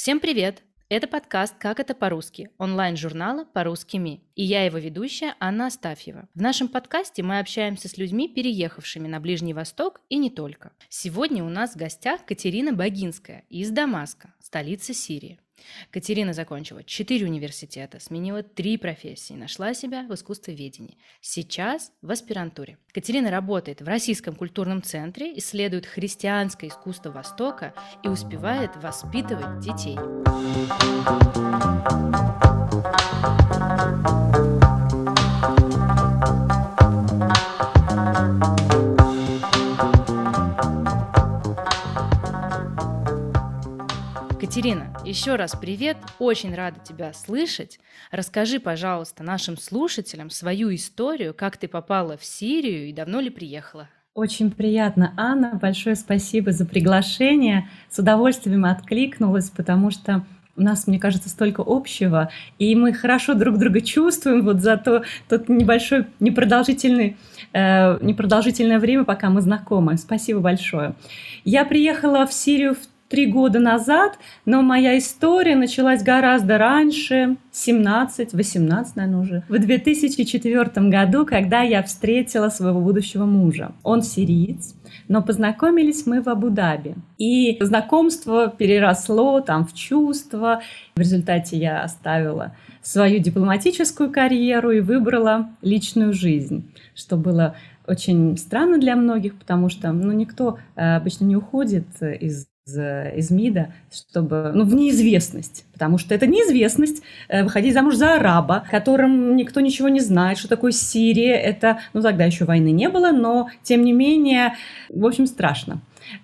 Всем привет! Это подкаст «Как это по-русски» онлайн-журнала «По-русски Ми». И я его ведущая Анна Астафьева. В нашем подкасте мы общаемся с людьми, переехавшими на Ближний Восток и не только. Сегодня у нас в гостях Катерина Богинская из Дамаска, столицы Сирии. Катерина закончила четыре университета, сменила три профессии, нашла себя в искусствоведении. Сейчас в аспирантуре. Катерина работает в Российском культурном центре, исследует христианское искусство Востока и успевает воспитывать детей. Екатерина, еще раз привет, очень рада тебя слышать. Расскажи, пожалуйста, нашим слушателям свою историю, как ты попала в Сирию и давно ли приехала? Очень приятно, Анна. Большое спасибо за приглашение. С удовольствием откликнулась, потому что у нас, мне кажется, столько общего, и мы хорошо друг друга чувствуем вот за то, тот небольшой, непродолжительный, э, непродолжительное время, пока мы знакомы. Спасибо большое. Я приехала в Сирию в три года назад, но моя история началась гораздо раньше, 17, 18, наверное, уже. В 2004 году, когда я встретила своего будущего мужа. Он сириец, но познакомились мы в Абу-Даби. И знакомство переросло там в чувства. В результате я оставила свою дипломатическую карьеру и выбрала личную жизнь, что было очень странно для многих, потому что ну, никто э, обычно не уходит из из МИДа, чтобы, ну, в неизвестность, потому что это неизвестность э, выходить замуж за араба, которым никто ничего не знает, что такое Сирия, это, ну, тогда еще войны не было, но, тем не менее, в общем, страшно.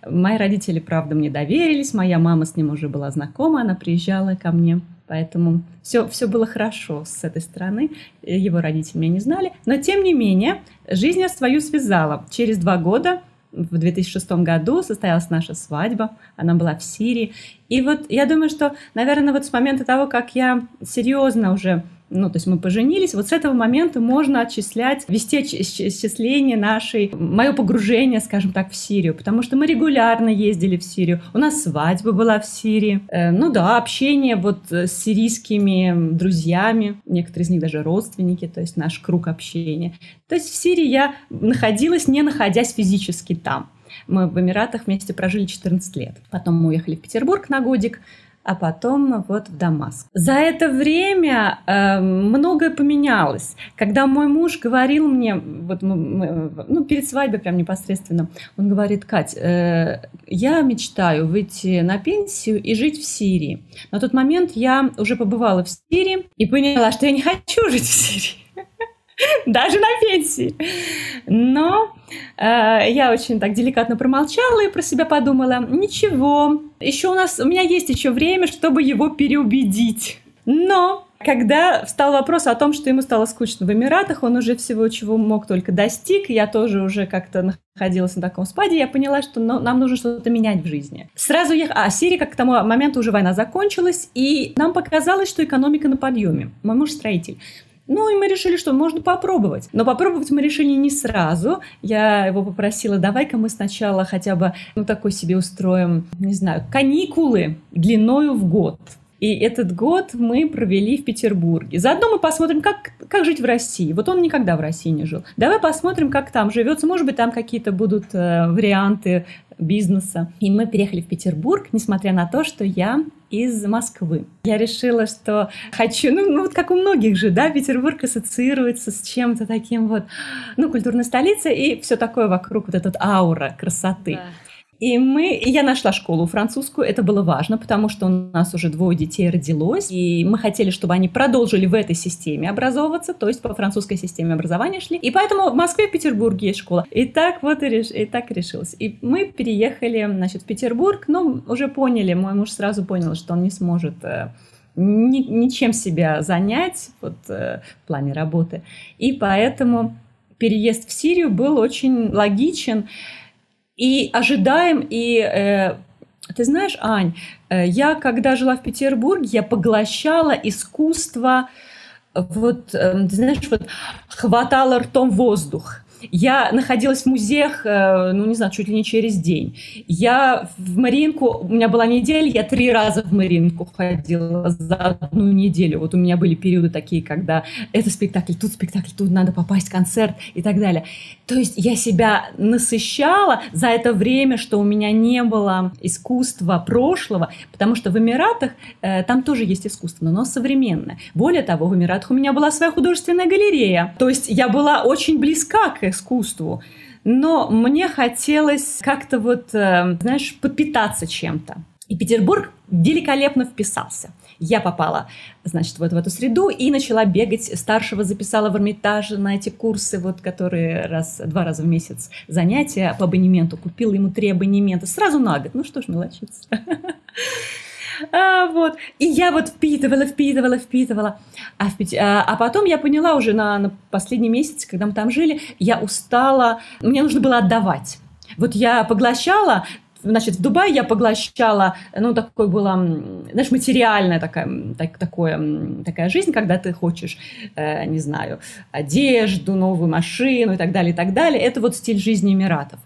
Мои родители, правда, мне доверились, моя мама с ним уже была знакома, она приезжала ко мне, поэтому все, все было хорошо с этой стороны, его родители меня не знали, но, тем не менее, жизнь я свою связала. Через два года в 2006 году состоялась наша свадьба, она была в Сирии. И вот я думаю, что, наверное, вот с момента того, как я серьезно уже ну, то есть мы поженились, вот с этого момента можно отчислять, вести исчисление нашей, мое погружение, скажем так, в Сирию, потому что мы регулярно ездили в Сирию, у нас свадьба была в Сирии, э, ну да, общение вот с сирийскими друзьями, некоторые из них даже родственники, то есть наш круг общения. То есть в Сирии я находилась, не находясь физически там. Мы в Эмиратах вместе прожили 14 лет. Потом мы уехали в Петербург на годик, а потом вот в Дамаск. За это время э, многое поменялось. Когда мой муж говорил мне, вот мы, мы, ну перед свадьбой прям непосредственно, он говорит, Кать, э, я мечтаю выйти на пенсию и жить в Сирии. На тот момент я уже побывала в Сирии и поняла, что я не хочу жить в Сирии. Даже на пенсии. Но э, я очень так деликатно промолчала и про себя подумала, ничего, еще у нас, у меня есть еще время, чтобы его переубедить. Но когда встал вопрос о том, что ему стало скучно в Эмиратах, он уже всего чего мог только достиг, я тоже уже как-то находилась на таком спаде, я поняла, что ну, нам нужно что-то менять в жизни. Сразу я... А Сирия, как к тому моменту уже война закончилась, и нам показалось, что экономика на подъеме. Мой муж строитель. Ну, и мы решили, что можно попробовать. Но попробовать мы решили не сразу. Я его попросила, давай-ка мы сначала хотя бы, ну, такой себе устроим, не знаю, каникулы длиною в год. И этот год мы провели в Петербурге. Заодно мы посмотрим, как, как жить в России. Вот он никогда в России не жил. Давай посмотрим, как там живется. Может быть, там какие-то будут э, варианты бизнеса. И мы переехали в Петербург, несмотря на то, что я из Москвы. Я решила, что хочу, ну, ну вот как у многих же, да, Петербург ассоциируется с чем-то таким вот, ну, культурной столицей и все такое вокруг, вот этот аура красоты. Да. И мы, я нашла школу французскую, это было важно, потому что у нас уже двое детей родилось, и мы хотели, чтобы они продолжили в этой системе образовываться, то есть по французской системе образования шли. И поэтому в Москве и Петербурге есть школа. И так вот и, реш... и так решилось. И мы переехали, значит, в Петербург, но уже поняли, мой муж сразу понял, что он не сможет э, ни, ничем себя занять вот, э, в плане работы. И поэтому переезд в Сирию был очень логичен и ожидаем, и э, ты знаешь, Ань, э, я когда жила в Петербурге, я поглощала искусство, вот, э, ты знаешь, вот хватала ртом воздух. Я находилась в музеях, э, ну, не знаю, чуть ли не через день. Я в Маринку, у меня была неделя, я три раза в Маринку ходила за одну неделю. Вот у меня были периоды такие, когда это спектакль, тут спектакль, тут надо попасть концерт и так далее. То есть я себя насыщала за это время, что у меня не было искусства прошлого, потому что в Эмиратах э, там тоже есть искусство, но современное. Более того, в Эмиратах у меня была своя художественная галерея. То есть я была очень близка к искусству. Но мне хотелось как-то вот, э, знаешь, подпитаться чем-то. И Петербург великолепно вписался. Я попала, значит, вот в эту среду и начала бегать. Старшего записала в Эрмитаже на эти курсы, вот, которые раз, два раза в месяц занятия по абонементу. Купила ему три абонемента сразу на год. Ну что ж, мелочиться. А, вот. И я вот впитывала, впитывала, впитывала. А, впит... а, а потом я поняла уже на, на последний месяц, когда мы там жили, я устала, мне нужно было отдавать. Вот я поглощала значит, в Дубае я поглощала, ну, такой была, знаешь, материальная такая, так, такое, такая жизнь, когда ты хочешь, э, не знаю, одежду, новую машину и так далее, и так далее. Это вот стиль жизни Эмиратов.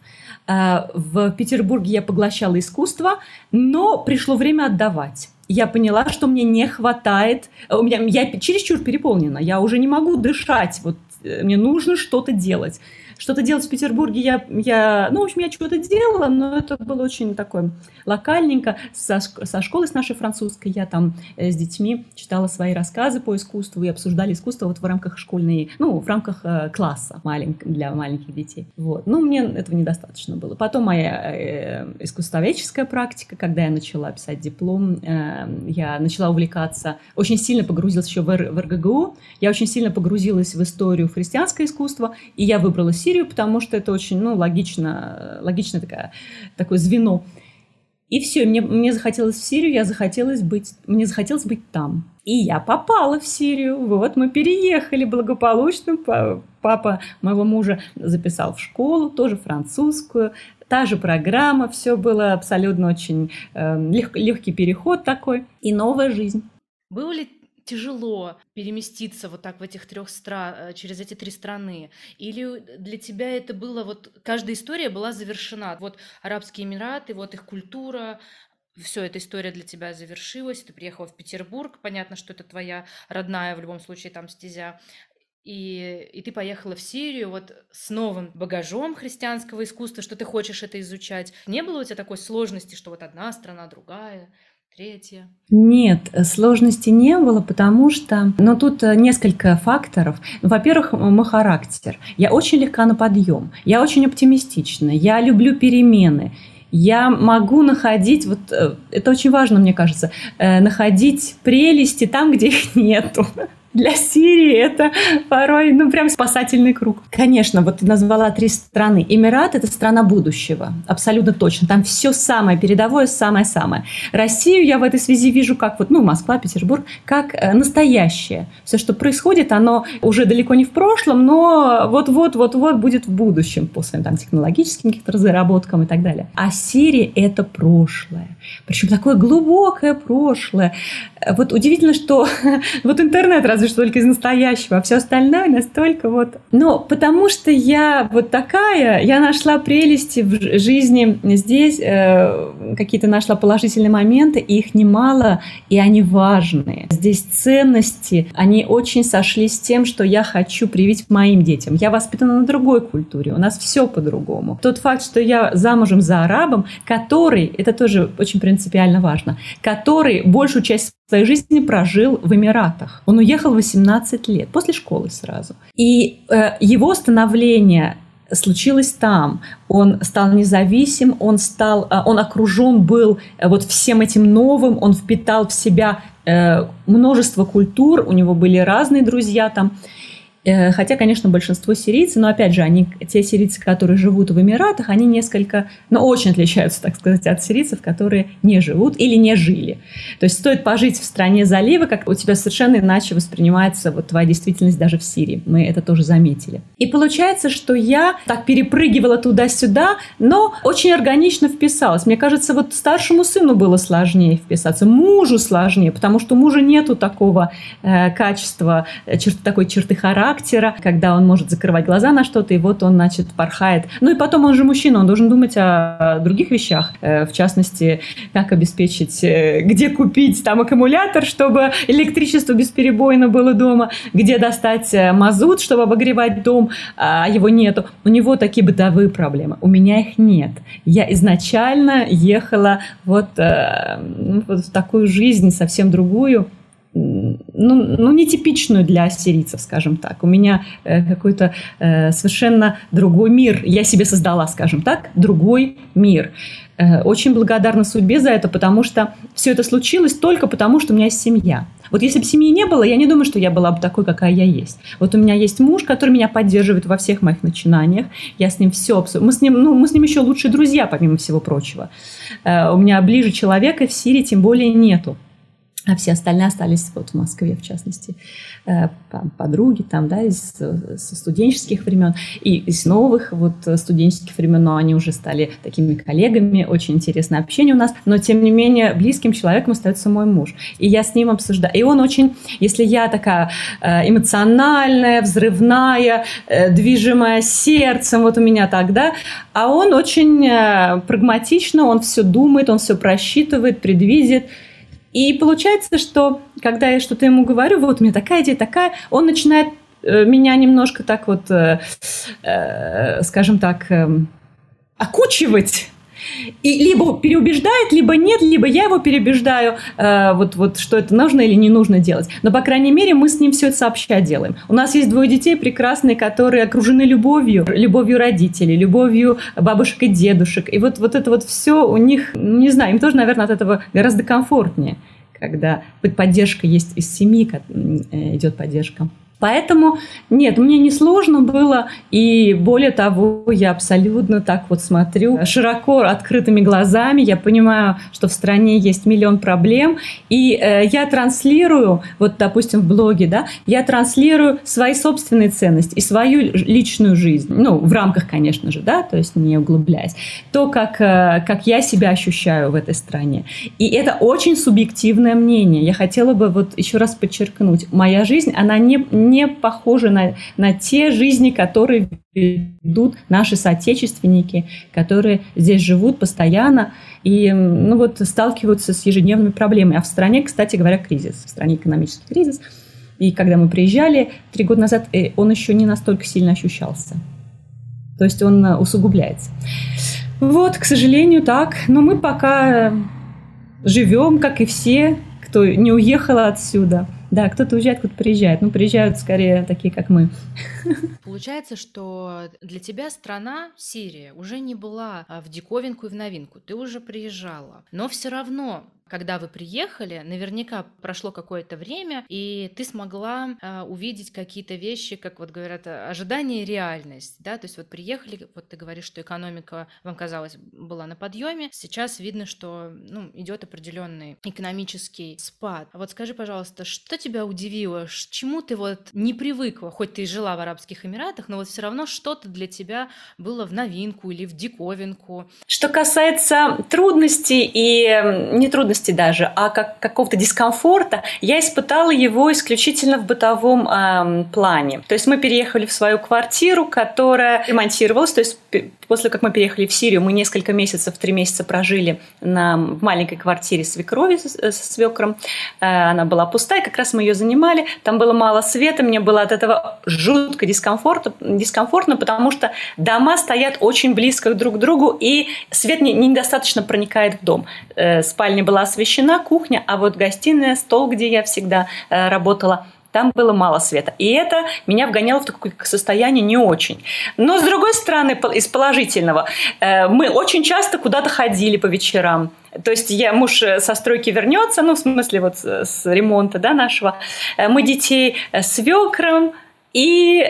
В Петербурге я поглощала искусство, но пришло время отдавать. Я поняла, что мне не хватает, у меня, я чересчур переполнена, я уже не могу дышать, вот э, мне нужно что-то делать. Что-то делать в Петербурге я, я, ну, в общем, я что-то делала, но это было очень такое локальненько. Со, со школы с нашей французской я там э, с детьми читала свои рассказы по искусству и обсуждали искусство вот в рамках школьной, ну, в рамках э, класса маленьк, для маленьких детей. Вот. Но мне этого недостаточно было. Потом моя э, искусствоведческая практика, когда я начала писать диплом, э, я начала увлекаться, очень сильно погрузилась еще в, в РГГУ, я очень сильно погрузилась в историю христианского искусства, и я выбрала Сирию, потому что это очень, ну, логично, логичное такое, такое звено. И все, мне, мне захотелось в Сирию, я захотелось быть, мне захотелось быть там. И я попала в Сирию. Вот мы переехали благополучно. Папа моего мужа записал в школу, тоже французскую. Та же программа, все было абсолютно очень э, лег, легкий переход такой и новая жизнь. Был ли тяжело переместиться вот так в этих трех стран, э, через эти три страны? Или для тебя это было вот, каждая история была завершена? Вот Арабские Эмираты, вот их культура, все, эта история для тебя завершилась, ты приехала в Петербург, понятно, что это твоя родная в любом случае там стезя, и, и ты поехала в Сирию вот с новым багажом христианского искусства, что ты хочешь это изучать. Не было у тебя такой сложности, что вот одна страна, другая? Третье? Нет, сложности не было, потому что, ну, тут э, несколько факторов. Во-первых, мой характер. Я очень легка на подъем, я очень оптимистична, я люблю перемены. Я могу находить, вот э, это очень важно, мне кажется, э, находить прелести там, где их нету для Сирии это порой, ну, прям спасательный круг. Конечно, вот ты назвала три страны. Эмират – это страна будущего, абсолютно точно. Там все самое передовое, самое-самое. Россию я в этой связи вижу как вот, ну, Москва, Петербург, как э, настоящее. Все, что происходит, оно уже далеко не в прошлом, но вот-вот-вот-вот будет в будущем по своим там технологическим каким-то разработкам и так далее. А Сирия – это прошлое. Причем такое глубокое прошлое. Вот удивительно, что вот интернет разве что только из настоящего, а все остальное настолько вот... Но потому что я вот такая, я нашла прелести в жизни здесь, э, какие-то нашла положительные моменты, и их немало, и они важные. Здесь ценности, они очень сошлись с тем, что я хочу привить моим детям. Я воспитана на другой культуре, у нас все по-другому. Тот факт, что я замужем за арабом, который, это тоже очень принципиально важно, который большую часть своей жизни прожил в Эмиратах. Он уехал 18 лет, после школы сразу. И э, его становление случилось там. Он стал независим, он стал, э, он окружен был э, вот всем этим новым, он впитал в себя э, множество культур, у него были разные друзья там. Э, хотя, конечно, большинство сирийцев, но опять же, они, те сирийцы, которые живут в Эмиратах, они несколько, ну, очень отличаются, так сказать, от сирийцев, которые не живут или не жили. То есть стоит пожить в стране залива, как у тебя совершенно иначе воспринимается вот твоя действительность даже в Сирии. Мы это тоже заметили. И получается, что я так перепрыгивала туда-сюда, но очень органично вписалась. Мне кажется, вот старшему сыну было сложнее вписаться, мужу сложнее, потому что у мужа нету такого э, качества, э, чер- такой черты характера, характера, когда он может закрывать глаза на что-то, и вот он, значит, порхает. Ну и потом он же мужчина, он должен думать о других вещах, э, в частности, как обеспечить, э, где купить там аккумулятор, чтобы электричество бесперебойно было дома, где достать э, мазут, чтобы обогревать дом, а его нету. У него такие бытовые проблемы. У меня их нет. Я изначально ехала вот, ну, вот в такую жизнь совсем другую, ну, ну, нетипичную для ассирийцев, скажем так. У меня э, какой-то э, совершенно другой мир. Я себе создала, скажем так, другой мир. Э, очень благодарна судьбе за это, потому что все это случилось только потому, что у меня есть семья. Вот если бы семьи не было, я не думаю, что я была бы такой, какая я есть. Вот у меня есть муж, который меня поддерживает во всех моих начинаниях. Я с ним все Мы с ним, ну, мы с ним еще лучшие друзья, помимо всего прочего. Э, у меня ближе человека в Сирии тем более нету а все остальные остались вот в Москве, в частности, э, подруги там, да, из, со студенческих времен. И из новых вот студенческих времен, но они уже стали такими коллегами, очень интересное общение у нас, но тем не менее близким человеком остается мой муж, и я с ним обсуждаю, и он очень, если я такая э, эмоциональная, взрывная, э, движимая сердцем, вот у меня так, да, а он очень прагматично, он все думает, он все просчитывает, предвидит, и получается, что когда я что-то ему говорю, вот у меня такая идея, такая, он начинает э, меня немножко так вот, э, э, скажем так, э, окучивать и либо переубеждает, либо нет, либо я его переубеждаю, э, вот, вот что это нужно или не нужно делать. Но, по крайней мере, мы с ним все это сообща делаем. У нас есть двое детей прекрасные, которые окружены любовью, любовью родителей, любовью бабушек и дедушек. И вот, вот это вот все у них, ну, не знаю, им тоже, наверное, от этого гораздо комфортнее, когда поддержка есть из семьи, э, идет поддержка. Поэтому нет, мне не сложно было, и более того, я абсолютно так вот смотрю широко открытыми глазами, я понимаю, что в стране есть миллион проблем, и э, я транслирую, вот, допустим, в блоге, да, я транслирую свои собственные ценности и свою личную жизнь, ну, в рамках, конечно же, да, то есть не углубляясь, то, как, э, как я себя ощущаю в этой стране. И это очень субъективное мнение. Я хотела бы вот еще раз подчеркнуть, моя жизнь, она не не похожи на, на те жизни, которые ведут наши соотечественники, которые здесь живут постоянно и ну вот, сталкиваются с ежедневными проблемами. А в стране, кстати говоря, кризис. В стране экономический кризис. И когда мы приезжали три года назад, э, он еще не настолько сильно ощущался. То есть он э, усугубляется. Вот, к сожалению, так. Но мы пока живем, как и все, кто не уехал отсюда – да, кто-то уезжает, кто-то приезжает. Ну, приезжают скорее такие, как мы. Получается, что для тебя страна, Сирия, уже не была а, в диковинку и в новинку. Ты уже приезжала. Но все равно когда вы приехали, наверняка прошло какое-то время, и ты смогла э, увидеть какие-то вещи, как вот говорят, ожидание и реальность, да, то есть вот приехали, вот ты говоришь, что экономика вам казалось была на подъеме, сейчас видно, что ну, идет определенный экономический спад. А вот скажи, пожалуйста, что тебя удивило, чему ты вот не привыкла, хоть ты и жила в Арабских Эмиратах, но вот все равно что-то для тебя было в новинку или в диковинку? Что касается трудностей и не трудности даже, а как, какого-то дискомфорта, я испытала его исключительно в бытовом э, плане. То есть мы переехали в свою квартиру, которая ремонтировалась, то есть после как мы переехали в Сирию, мы несколько месяцев, три месяца прожили на, в маленькой квартире свекрови с, с свекром. Э, она была пустая, как раз мы ее занимали. Там было мало света, мне было от этого жутко дискомфортно, дискомфортно потому что дома стоят очень близко друг к другу, и свет не, недостаточно проникает в дом. Э, спальня была освещена, кухня, а вот гостиная, стол, где я всегда э, работала, там было мало света. И это меня вгоняло в такое состояние не очень. Но, с другой стороны, из положительного, э, мы очень часто куда-то ходили по вечерам. То есть я, муж э, со стройки вернется, ну, в смысле вот с ремонта да, нашего. Мы детей с векром и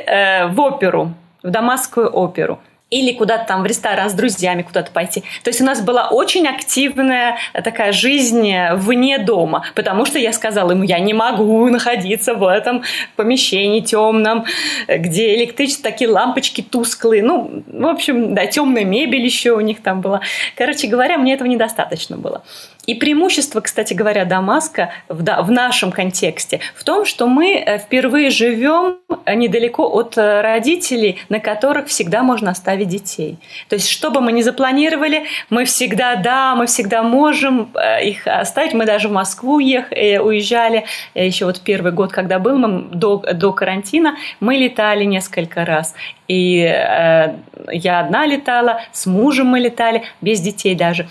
в оперу, в Дамасскую оперу или куда-то там в ресторан с друзьями куда-то пойти. То есть у нас была очень активная такая жизнь вне дома, потому что я сказала ему, я не могу находиться в этом помещении темном, где электричество, такие лампочки тусклые, ну, в общем, да, темная мебель еще у них там была. Короче говоря, мне этого недостаточно было. И преимущество, кстати говоря, Дамаска в, да, в нашем контексте в том, что мы э, впервые живем недалеко от э, родителей, на которых всегда можно оставить детей. То есть, что бы мы ни запланировали, мы всегда, да, мы всегда можем э, их оставить. Мы даже в Москву уехали, уезжали еще вот первый год, когда был, мы до, до карантина, мы летали несколько раз. И э, я одна летала, с мужем мы летали, без детей даже.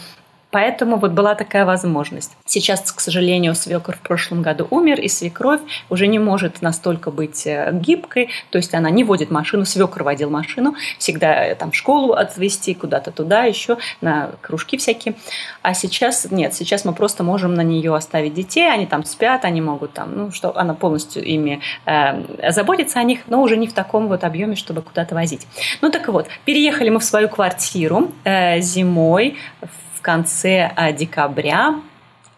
Поэтому вот была такая возможность. Сейчас, к сожалению, свекор в прошлом году умер, и свекровь уже не может настолько быть э, гибкой, то есть она не водит машину, свекор водил машину, всегда э, там школу отвезти, куда-то туда, еще на кружки всякие. А сейчас нет, сейчас мы просто можем на нее оставить детей, они там спят, они могут там, ну, что она полностью ими э, заботится о них, но уже не в таком вот объеме, чтобы куда-то возить. Ну так вот, переехали мы в свою квартиру э, зимой в конце а, декабря. Э,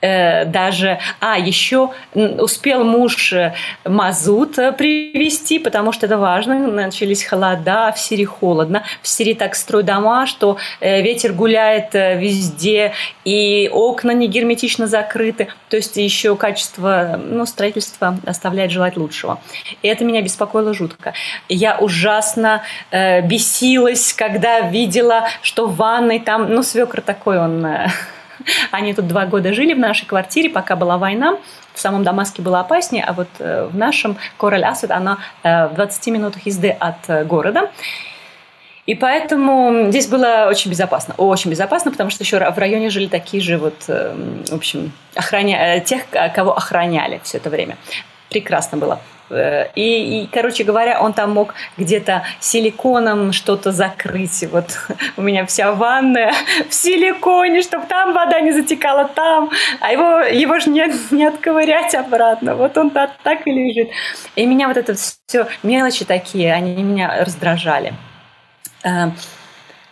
даже, а еще успел муж э, мазут э, привезти, потому что это важно, начались холода, в Сирии холодно, в Сирии так строй дома, что ветер гуляет везде, и окна не герметично закрыты, то есть еще качество ну, строительства оставляет желать лучшего. И это меня беспокоило жутко. Я ужасно э, бесилась, когда видела, что в ванной там, ну, свекр такой он... Э, Они тут два года жили в нашей квартире, пока была война. В самом Дамаске было опаснее, а вот э, в нашем Король Асад, она э, в 20 минутах езды от э, города. И поэтому здесь было очень безопасно, очень безопасно, потому что еще в районе жили такие же вот, в общем, охраня... тех, кого охраняли все это время. Прекрасно было. Э, и, и, короче говоря, он там мог где-то силиконом что-то закрыть. Вот у меня вся ванная в силиконе, чтобы там вода не затекала там, а его, его же не, не отковырять обратно. Вот он так, так и лежит. И меня вот это все мелочи такие, они меня раздражали.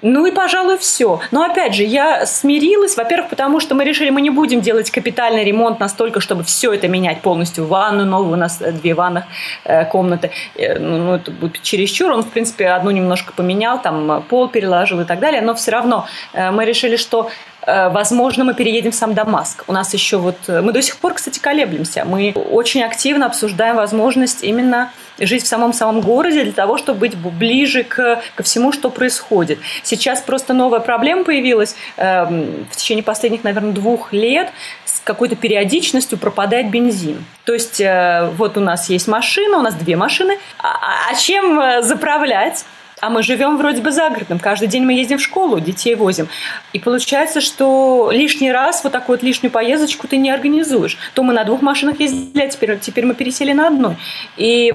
Ну и, пожалуй, все. Но опять же, я смирилась, во-первых, потому что мы решили, мы не будем делать капитальный ремонт настолько, чтобы все это менять полностью. Ванну новую, у нас э, две ванных э, комнаты. Э, ну, ну, это будет чересчур. Он, в принципе, одну немножко поменял, там пол переложил и так далее. Но все равно мы решили, что возможно, мы переедем в сам Дамаск. У нас еще вот... Э, мы до сих пор, кстати, колеблемся. Мы очень активно обсуждаем возможность именно жить в самом-самом городе для того, чтобы быть ближе к, ко всему, что происходит. Сейчас просто новая проблема появилась э, в течение последних, наверное, двух лет. С какой-то периодичностью пропадает бензин. То есть э, вот у нас есть машина, у нас две машины. А, а, а чем э, заправлять? А мы живем вроде бы за городом. Каждый день мы ездим в школу, детей возим. И получается, что лишний раз вот такую вот лишнюю поездочку ты не организуешь. То мы на двух машинах ездили, а теперь, теперь мы пересели на одной. И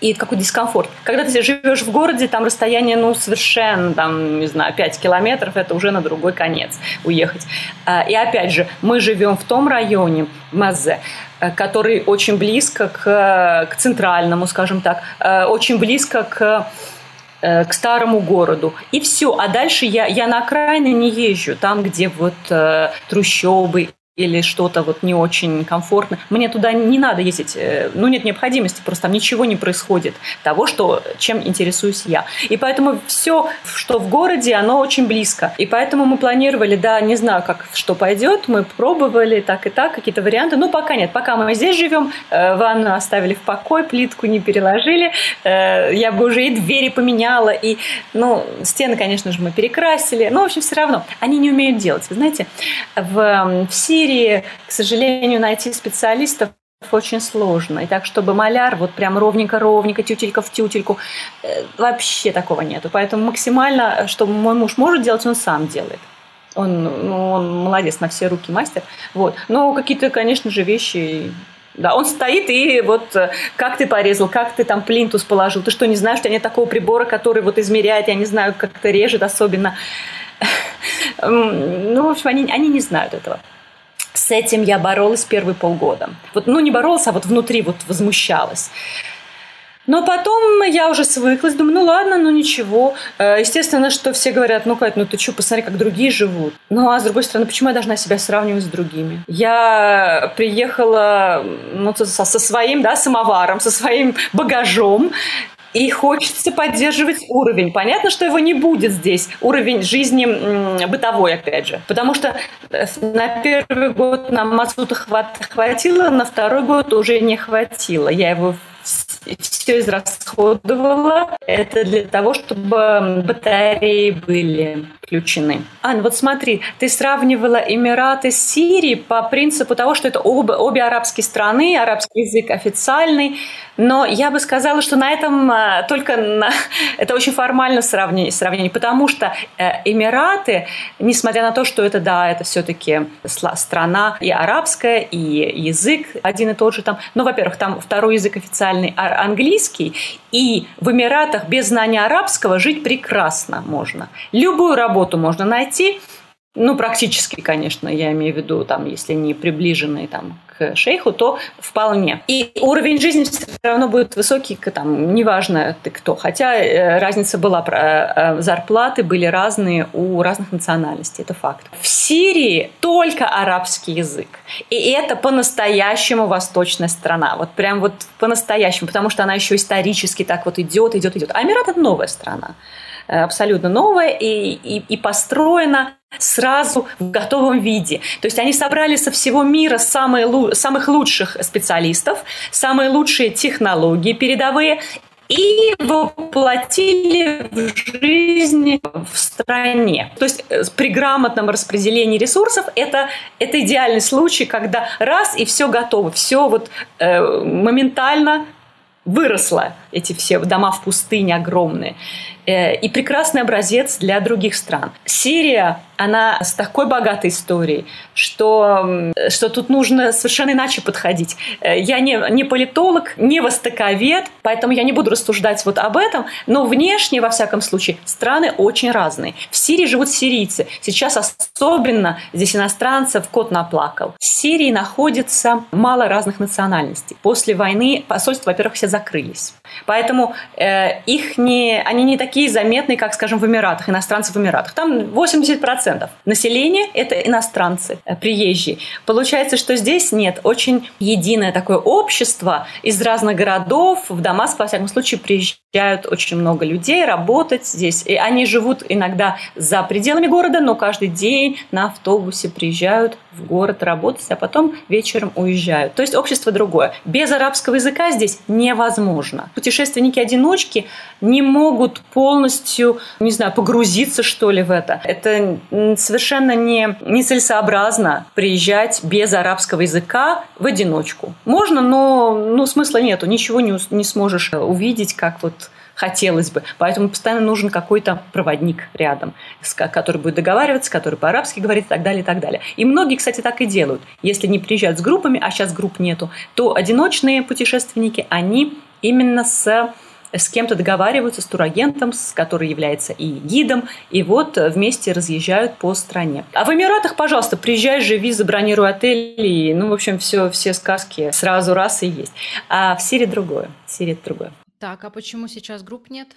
и какой дискомфорт. Когда ты живешь в городе, там расстояние, ну, совершенно, там, не знаю, 5 километров, это уже на другой конец уехать. А, и опять же, мы живем в том районе, Мазе, э, который очень близко к, к центральному, скажем так, э, очень близко к к старому городу. И все. А дальше я, я на окраины не езжу. Там, где вот э, трущобы или что-то вот не очень комфортно. Мне туда не надо ездить, э, ну нет необходимости, просто там ничего не происходит того, что, чем интересуюсь я. И поэтому все, что в городе, оно очень близко. И поэтому мы планировали, да, не знаю, как что пойдет, мы пробовали так и так, какие-то варианты, но пока нет. Пока мы здесь живем, э, ванну оставили в покой, плитку не переложили, э, я бы уже и двери поменяла, и, ну, стены, конечно же, мы перекрасили, но, в общем, все равно, они не умеют делать. Вы знаете, в, в Сирии Сирии, к сожалению, найти специалистов очень сложно. И так, чтобы маляр вот прям ровненько-ровненько, тютелька в тютельку, э, вообще такого нету. Поэтому максимально, что мой муж может делать, он сам делает. Он, ну, он молодец, на все руки мастер. Вот. Но какие-то, конечно же, вещи да, он стоит и вот э, как ты порезал, как ты там плинтус положил, ты что, не знаешь, что нет такого прибора, который вот измеряет, я не знаю, как-то режет особенно. Ну, в общем, они, они не знают этого с этим я боролась первые полгода. Вот, ну, не боролась, а вот внутри вот возмущалась. Но потом я уже свыклась, думаю, ну ладно, ну ничего. Э, естественно, что все говорят, ну Кать, ну ты что, посмотри, как другие живут. Ну а с другой стороны, почему я должна себя сравнивать с другими? Я приехала ну, со, со своим да, самоваром, со своим багажом, И хочется поддерживать уровень. Понятно, что его не будет здесь. Уровень жизни бытовой, опять же. Потому что э, на первый год нам мазута хватило, на второй год уже не хватило. Я его все израсходовала. Это для того, чтобы батареи были включены. Ань, вот смотри, ты сравнивала Эмираты с Сирией по принципу того, что это оба, обе арабские страны, арабский язык официальный, но я бы сказала, что на этом а, только на, это очень формально сравнение, сравнение, потому что э, Эмираты, несмотря на то, что это, да, это все-таки страна и арабская, и язык один и тот же там, но, во-первых, там второй язык официальный английский, и в Эмиратах без знания арабского жить прекрасно можно. Любую работу можно найти, ну, практически, конечно, я имею в виду, там, если не приближенные там, шейху, то вполне. И уровень жизни все равно будет высокий, там, неважно ты кто. Хотя э, разница была, э, зарплаты были разные у разных национальностей, это факт. В Сирии только арабский язык. И это по-настоящему восточная страна. Вот прям вот по-настоящему, потому что она еще исторически так вот идет, идет, идет. А Эмират – это новая страна абсолютно новая и, и, и построена сразу в готовом виде. То есть они собрали со всего мира самые, самых лучших специалистов, самые лучшие технологии передовые и воплотили в жизнь в стране. То есть э, при грамотном распределении ресурсов это, это идеальный случай, когда раз и все готово, все вот э, моментально выросло, эти все дома в пустыне огромные. Э, и прекрасный образец для других стран. Сирия, она с такой богатой историей, что, что тут нужно совершенно иначе подходить. Э, я не, не политолог, не востоковед, поэтому я не буду рассуждать вот об этом, но внешне, во всяком случае, страны очень разные. В Сирии живут сирийцы. Сейчас особенно здесь иностранцев кот наплакал. В Сирии находится мало разных национальностей. После войны посольства, во-первых, все закрылись. Поэтому э, их не, они не такие заметные, как, скажем, в Эмиратах, иностранцев в Эмиратах. Там 80% населения – это иностранцы, э, приезжие. Получается, что здесь нет. Очень единое такое общество из разных городов. В Дамаск, во всяком случае, приезжают очень много людей работать здесь. И они живут иногда за пределами города, но каждый день на автобусе приезжают в город работать, а потом вечером уезжают. То есть общество другое. Без арабского языка здесь невозможно. Путешественники-одиночки не могут полностью, не знаю, погрузиться, что ли, в это. Это совершенно не, не приезжать без арабского языка в одиночку. Можно, но ну, смысла нету. Ничего не, не сможешь увидеть, как вот хотелось бы. Поэтому постоянно нужен какой-то проводник рядом, который будет договариваться, который по-арабски говорит и так далее, и так далее. И многие, кстати, так и делают. Если не приезжают с группами, а сейчас групп нету, то одиночные путешественники, они именно с с кем-то договариваются, с турагентом, с который является и гидом, и вот вместе разъезжают по стране. А в Эмиратах, пожалуйста, приезжай, живи, забронируй отель, и, ну, в общем, все, все сказки сразу раз и есть. А в Сирии другое. В Сирии другое. Так, а почему сейчас групп нет?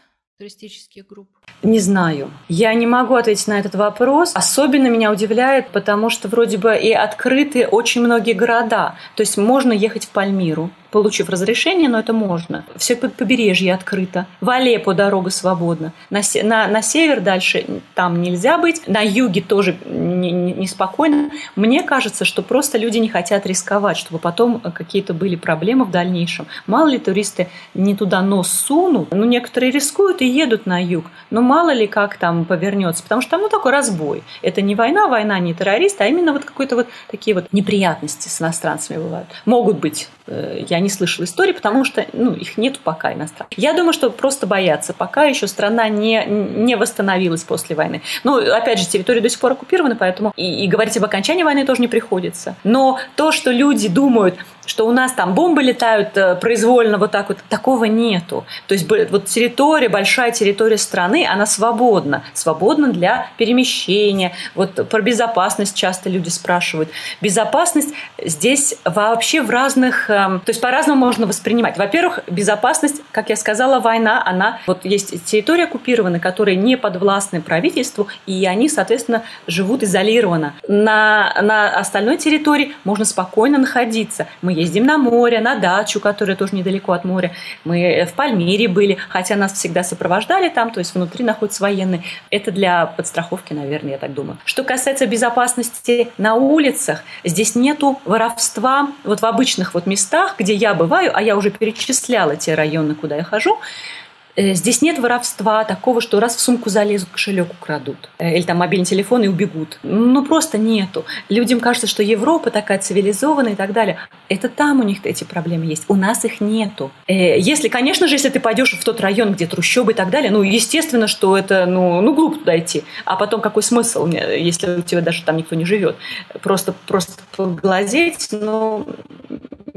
туристических групп? Не знаю. Я не могу ответить на этот вопрос. Особенно меня удивляет, потому что вроде бы и открыты очень многие города. То есть можно ехать в Пальмиру, получив разрешение, но это можно. Все побережье открыто. В Алеппо дорога свободна. На, на, на север дальше там нельзя быть. На юге тоже неспокойно. Не, не Мне кажется, что просто люди не хотят рисковать, чтобы потом какие-то были проблемы в дальнейшем. Мало ли туристы не туда нос сунут. Ну, некоторые рискуют и едут на юг. Но мало ли как там повернется. Потому что там ну, такой разбой. Это не война, война не террористы, а именно вот какой-то вот такие вот неприятности с иностранцами бывают. Могут быть. Э, я не слышала истории, потому что ну, их нет пока иностранцев. Я думаю, что просто боятся, пока еще страна не, не восстановилась после войны. Ну, опять же, территория до сих пор оккупирована, поэтому и, и говорить об окончании войны тоже не приходится. Но то, что люди думают, что у нас там бомбы летают э, произвольно вот так вот, такого нету. То есть вот территория, большая территория страны, она свободна. Свободна для перемещения. Вот про безопасность часто люди спрашивают. Безопасность здесь вообще в разных... Эм, то есть по-разному можно воспринимать. Во-первых, безопасность, как я сказала, война, она... Вот есть территории оккупированные, которые не подвластны правительству, и они, соответственно, живут изолированно. На, на остальной территории можно спокойно находиться. Мы Мы ездим на море, на дачу, которая тоже недалеко от моря. Мы в Пальмире были, хотя нас всегда сопровождали там, то есть внутри находятся военные. Это для подстраховки, наверное, я так думаю. Что касается безопасности на улицах, здесь нету воровства вот в обычных вот местах, где я бываю, а я уже перечисляла те районы, куда я хожу, Э, здесь нет воровства такого, что раз в сумку залезут, кошелек украдут. Э, или там мобильный телефон и убегут. Ну, просто нету. Людям кажется, что Европа такая цивилизованная и так далее. Это там у них эти проблемы есть. У нас их нету. Э, если, конечно же, если ты пойдешь в тот район, где трущобы и так далее, ну, естественно, что это, ну, ну глупо туда идти. А потом какой смысл, если у тебя даже там никто не живет? Просто, просто поглазеть, ну,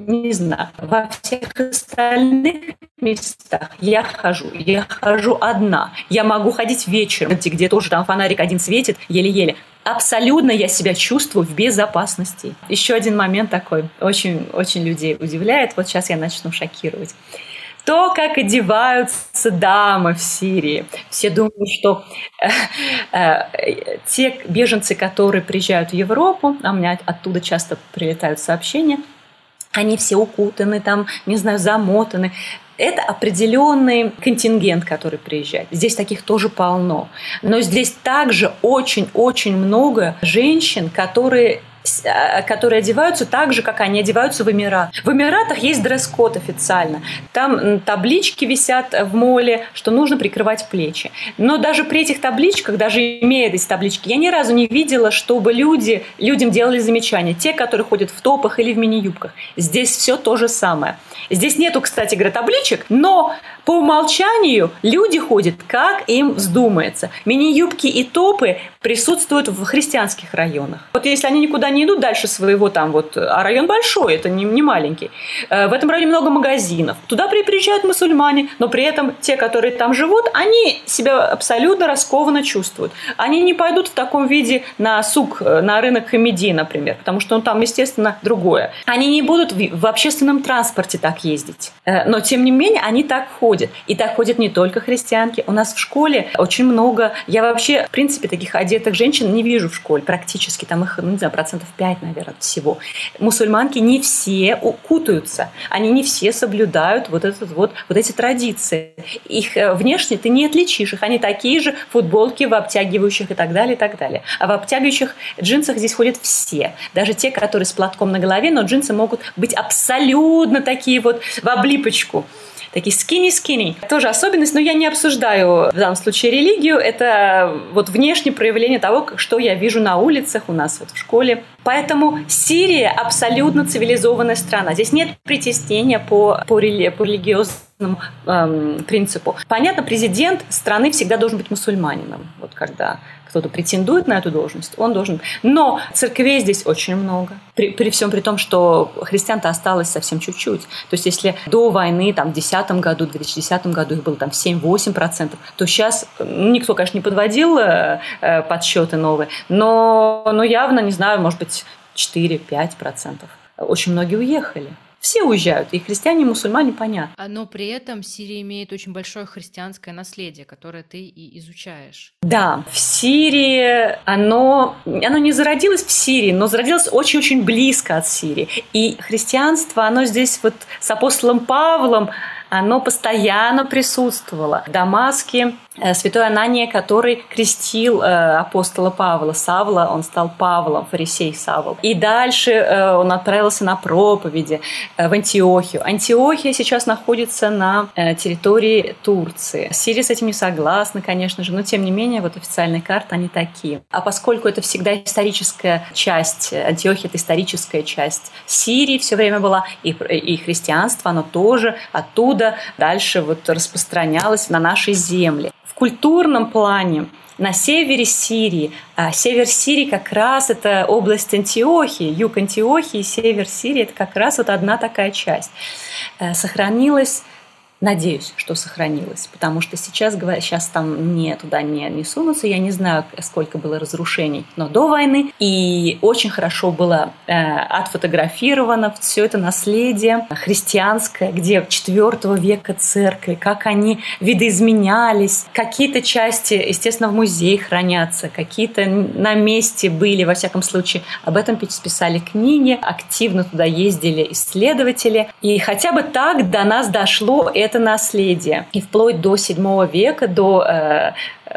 не знаю. Во всех остальных местах я хожу. Я хожу одна. Я могу ходить вечером, где тоже там фонарик один светит, еле-еле. Абсолютно я себя чувствую в безопасности. Еще один момент такой, очень-очень людей удивляет. Вот сейчас я начну шокировать то, как одеваются дамы в Сирии. Все думают, что э, э, те беженцы, которые приезжают в Европу, а у меня оттуда часто прилетают сообщения, они все укутаны, там, не знаю, замотаны. Это определенный контингент, который приезжает. Здесь таких тоже полно. Но здесь также очень-очень много женщин, которые которые одеваются так же, как они одеваются в Эмиратах. В Эмиратах есть дресс-код официально. Там таблички висят в моле, что нужно прикрывать плечи. Но даже при этих табличках, даже имея эти таблички, я ни разу не видела, чтобы люди, людям делали замечания. Те, которые ходят в топах или в мини-юбках. Здесь все то же самое. Здесь нету, кстати говоря, табличек, но по умолчанию люди ходят, как им вздумается. Мини-юбки и топы присутствуют в христианских районах. Вот если они никуда не идут дальше своего там вот, а район большой, это не, не маленький. Э, в этом районе много магазинов. Туда приезжают мусульмане, но при этом те, которые там живут, они себя абсолютно раскованно чувствуют. Они не пойдут в таком виде на сук, э, на рынок Хамиди, например, потому что он там, естественно, другое. Они не будут в общественном транспорте так ездить. Э, но, тем не менее, они так ходят. И так ходят не только христианки. У нас в школе очень много... Я вообще, в принципе, таких одетых женщин не вижу в школе практически. Там их, ну, не знаю, процентов 5, наверное, всего. Мусульманки не все укутаются. Они не все соблюдают вот, этот вот, вот эти традиции. Их э, внешне ты не отличишь их. Они такие же футболки в обтягивающих и так далее, и так далее. А в обтягивающих джинсах здесь ходят все. Даже те, которые с платком на голове, но джинсы могут быть абсолютно такие вот в облипочку такие скини-скини. Тоже особенность, но я не обсуждаю в данном случае религию. Это вот внешнее проявление того, что я вижу на улицах у нас вот в школе. Поэтому Сирия абсолютно цивилизованная страна. Здесь нет притеснения по, по, рели, по религиозному эм, принципу. Понятно, президент страны всегда должен быть мусульманином. Вот когда кто-то претендует на эту должность, он должен. Но церквей здесь очень много. При, при всем при том, что христиан-то осталось совсем чуть-чуть. То есть если до войны, там, в 2010 году, в 2010 году их было там 7-8%, то сейчас, ну, никто, конечно, не подводил э, э, подсчеты новые, но, но явно, не знаю, может быть, 4-5%. Очень многие уехали. Все уезжают, и христиане, и мусульмане, понятно. А, но при этом Сирия имеет очень большое христианское наследие, которое ты и изучаешь. Да, в Сирии оно, оно не зародилось в Сирии, но зародилось очень-очень близко от Сирии. И христианство, оно здесь вот с апостолом Павлом, оно постоянно присутствовало. В Дамаске святой Анания, который крестил э, апостола Павла, Савла, он стал Павлом, фарисей Савл. И дальше э, он отправился на проповеди в Антиохию. Антиохия сейчас находится на территории Турции. Сирия с этим не согласна, конечно же, но тем не менее вот официальные карты, они такие. А поскольку это всегда историческая часть, Антиохия — это историческая часть Сирии все время была, и, и христианство, оно тоже оттуда дальше вот распространялось на нашей земле культурном плане на севере Сирии. А север Сирии как раз это область Антиохии, юг Антиохии, север Сирии это как раз вот одна такая часть. Э, сохранилась Надеюсь, что сохранилось, потому что сейчас, сейчас там не туда не, не сунутся. Я не знаю, сколько было разрушений, но до войны. И очень хорошо было э, отфотографировано все это наследие христианское, где 4 века церкви, как они видоизменялись. Какие-то части, естественно, в музее хранятся, какие-то на месте были, во всяком случае. Об этом писали книги, активно туда ездили исследователи. И хотя бы так до нас дошло это это наследие. И вплоть до VII века, до э,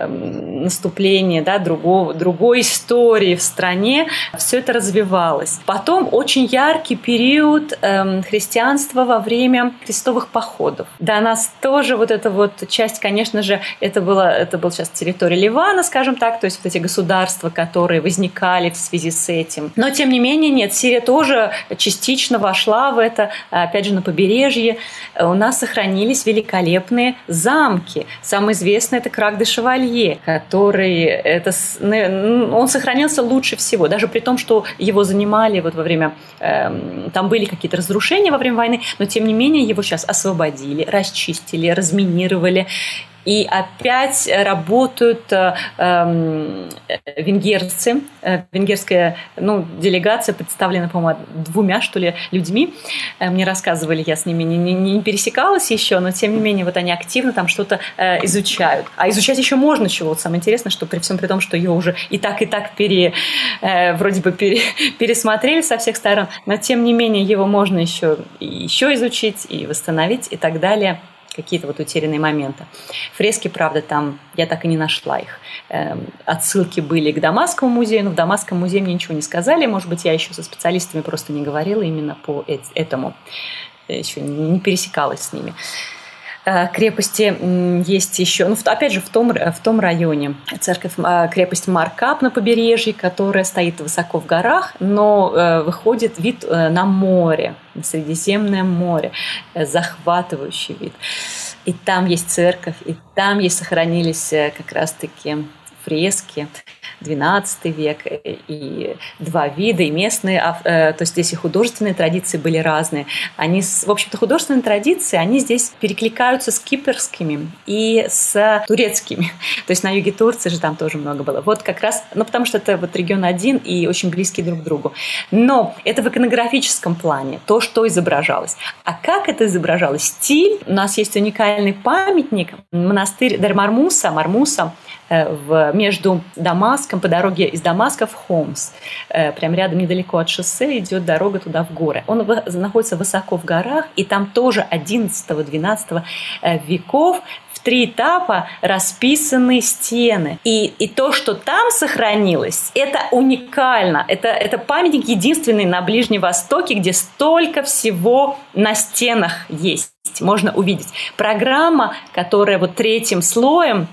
наступления да, другого, другой истории в стране, все это развивалось. Потом очень яркий период эм, христианства во время крестовых походов. До нас тоже вот эта вот часть, конечно же, это было, это был сейчас территория Ливана, скажем так, то есть вот эти государства, которые возникали в связи с этим. Но тем не менее, нет, Сирия тоже частично вошла в это, опять же, на побережье. У нас сохранились великолепные замки. Самый известный это Крак де Шеваль Шевалье, который это, он сохранился лучше всего, даже при том, что его занимали вот во время, э, там были какие-то разрушения во время войны, но тем не менее его сейчас освободили, расчистили, разминировали, и опять работают э, эм, венгерцы. Э, венгерская ну, делегация представлена, по-моему, двумя, что ли, людьми. Э, мне рассказывали, я с ними не, не, не пересекалась еще, но тем не менее вот они активно там что-то э, изучают. А изучать еще можно чего. Вот самое интересное, что при всем при том, что ее уже и так, и так пере, э, вроде бы пере, пересмотрели со всех сторон, но тем не менее его можно еще, еще изучить и восстановить и так далее какие-то вот утерянные моменты. Фрески, правда, там я так и не нашла их. Эм, отсылки были к Дамасскому музею, но в Дамасском музее мне ничего не сказали. Может быть, я еще со специалистами просто не говорила именно по этому. Еще не пересекалась с ними. Э, крепости есть еще, ну, опять же, в том, в том районе. Церковь, э, крепость Маркап на побережье, которая стоит высоко в горах, но э, выходит вид на море, на Средиземное море, захватывающий вид. И там есть церковь, и там есть сохранились как раз-таки фрески. 12 век, и два вида, и местные, э, то есть здесь и художественные традиции были разные. Они, в общем-то, художественные традиции, они здесь перекликаются с кипрскими и с турецкими. То есть на юге Турции же там тоже много было. Вот как раз, ну потому что это вот регион один и очень близкий друг к другу. Но это в иконографическом плане, то, что изображалось. А как это изображалось? Стиль. У нас есть уникальный памятник, монастырь Дармармуса, Мармуса, в, между Дамаском, по дороге из Дамаска в Хомс. Э, прям рядом, недалеко от шоссе, идет дорога туда в горы. Он находится высоко в горах, и там тоже 11-12 э, веков в три этапа расписаны стены. И, и то, что там сохранилось, это уникально. Это, это памятник единственный на Ближнем Востоке, где столько всего на стенах есть. Можно увидеть. Программа, которая вот третьим слоем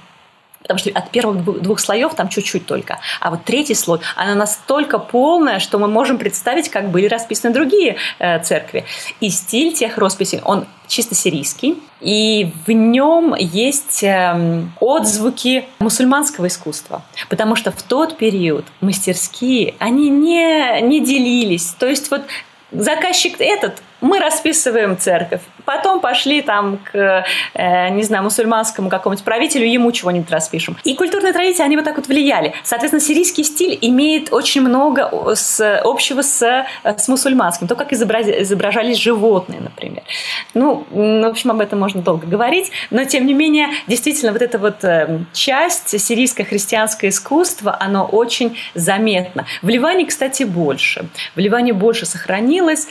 потому что от первых двух слоев там чуть-чуть только. А вот третий слой, она настолько полная, что мы можем представить, как были расписаны другие э, церкви. И стиль тех росписей, он чисто сирийский, и в нем есть э, отзвуки мусульманского искусства, потому что в тот период мастерские, они не, не делились. То есть вот заказчик этот, мы расписываем церковь. Потом пошли там к, э, не знаю, мусульманскому какому-нибудь правителю, ему чего-нибудь распишем. И культурные традиции, они вот так вот влияли. Соответственно, сирийский стиль имеет очень много с, общего с, с мусульманским. То, как изобраз, изображались животные, например. Ну, в общем, об этом можно долго говорить. Но, тем не менее, действительно, вот эта вот э, часть сирийское христианское искусство, оно очень заметно. В Ливане, кстати, больше. В Ливане больше сохранилось.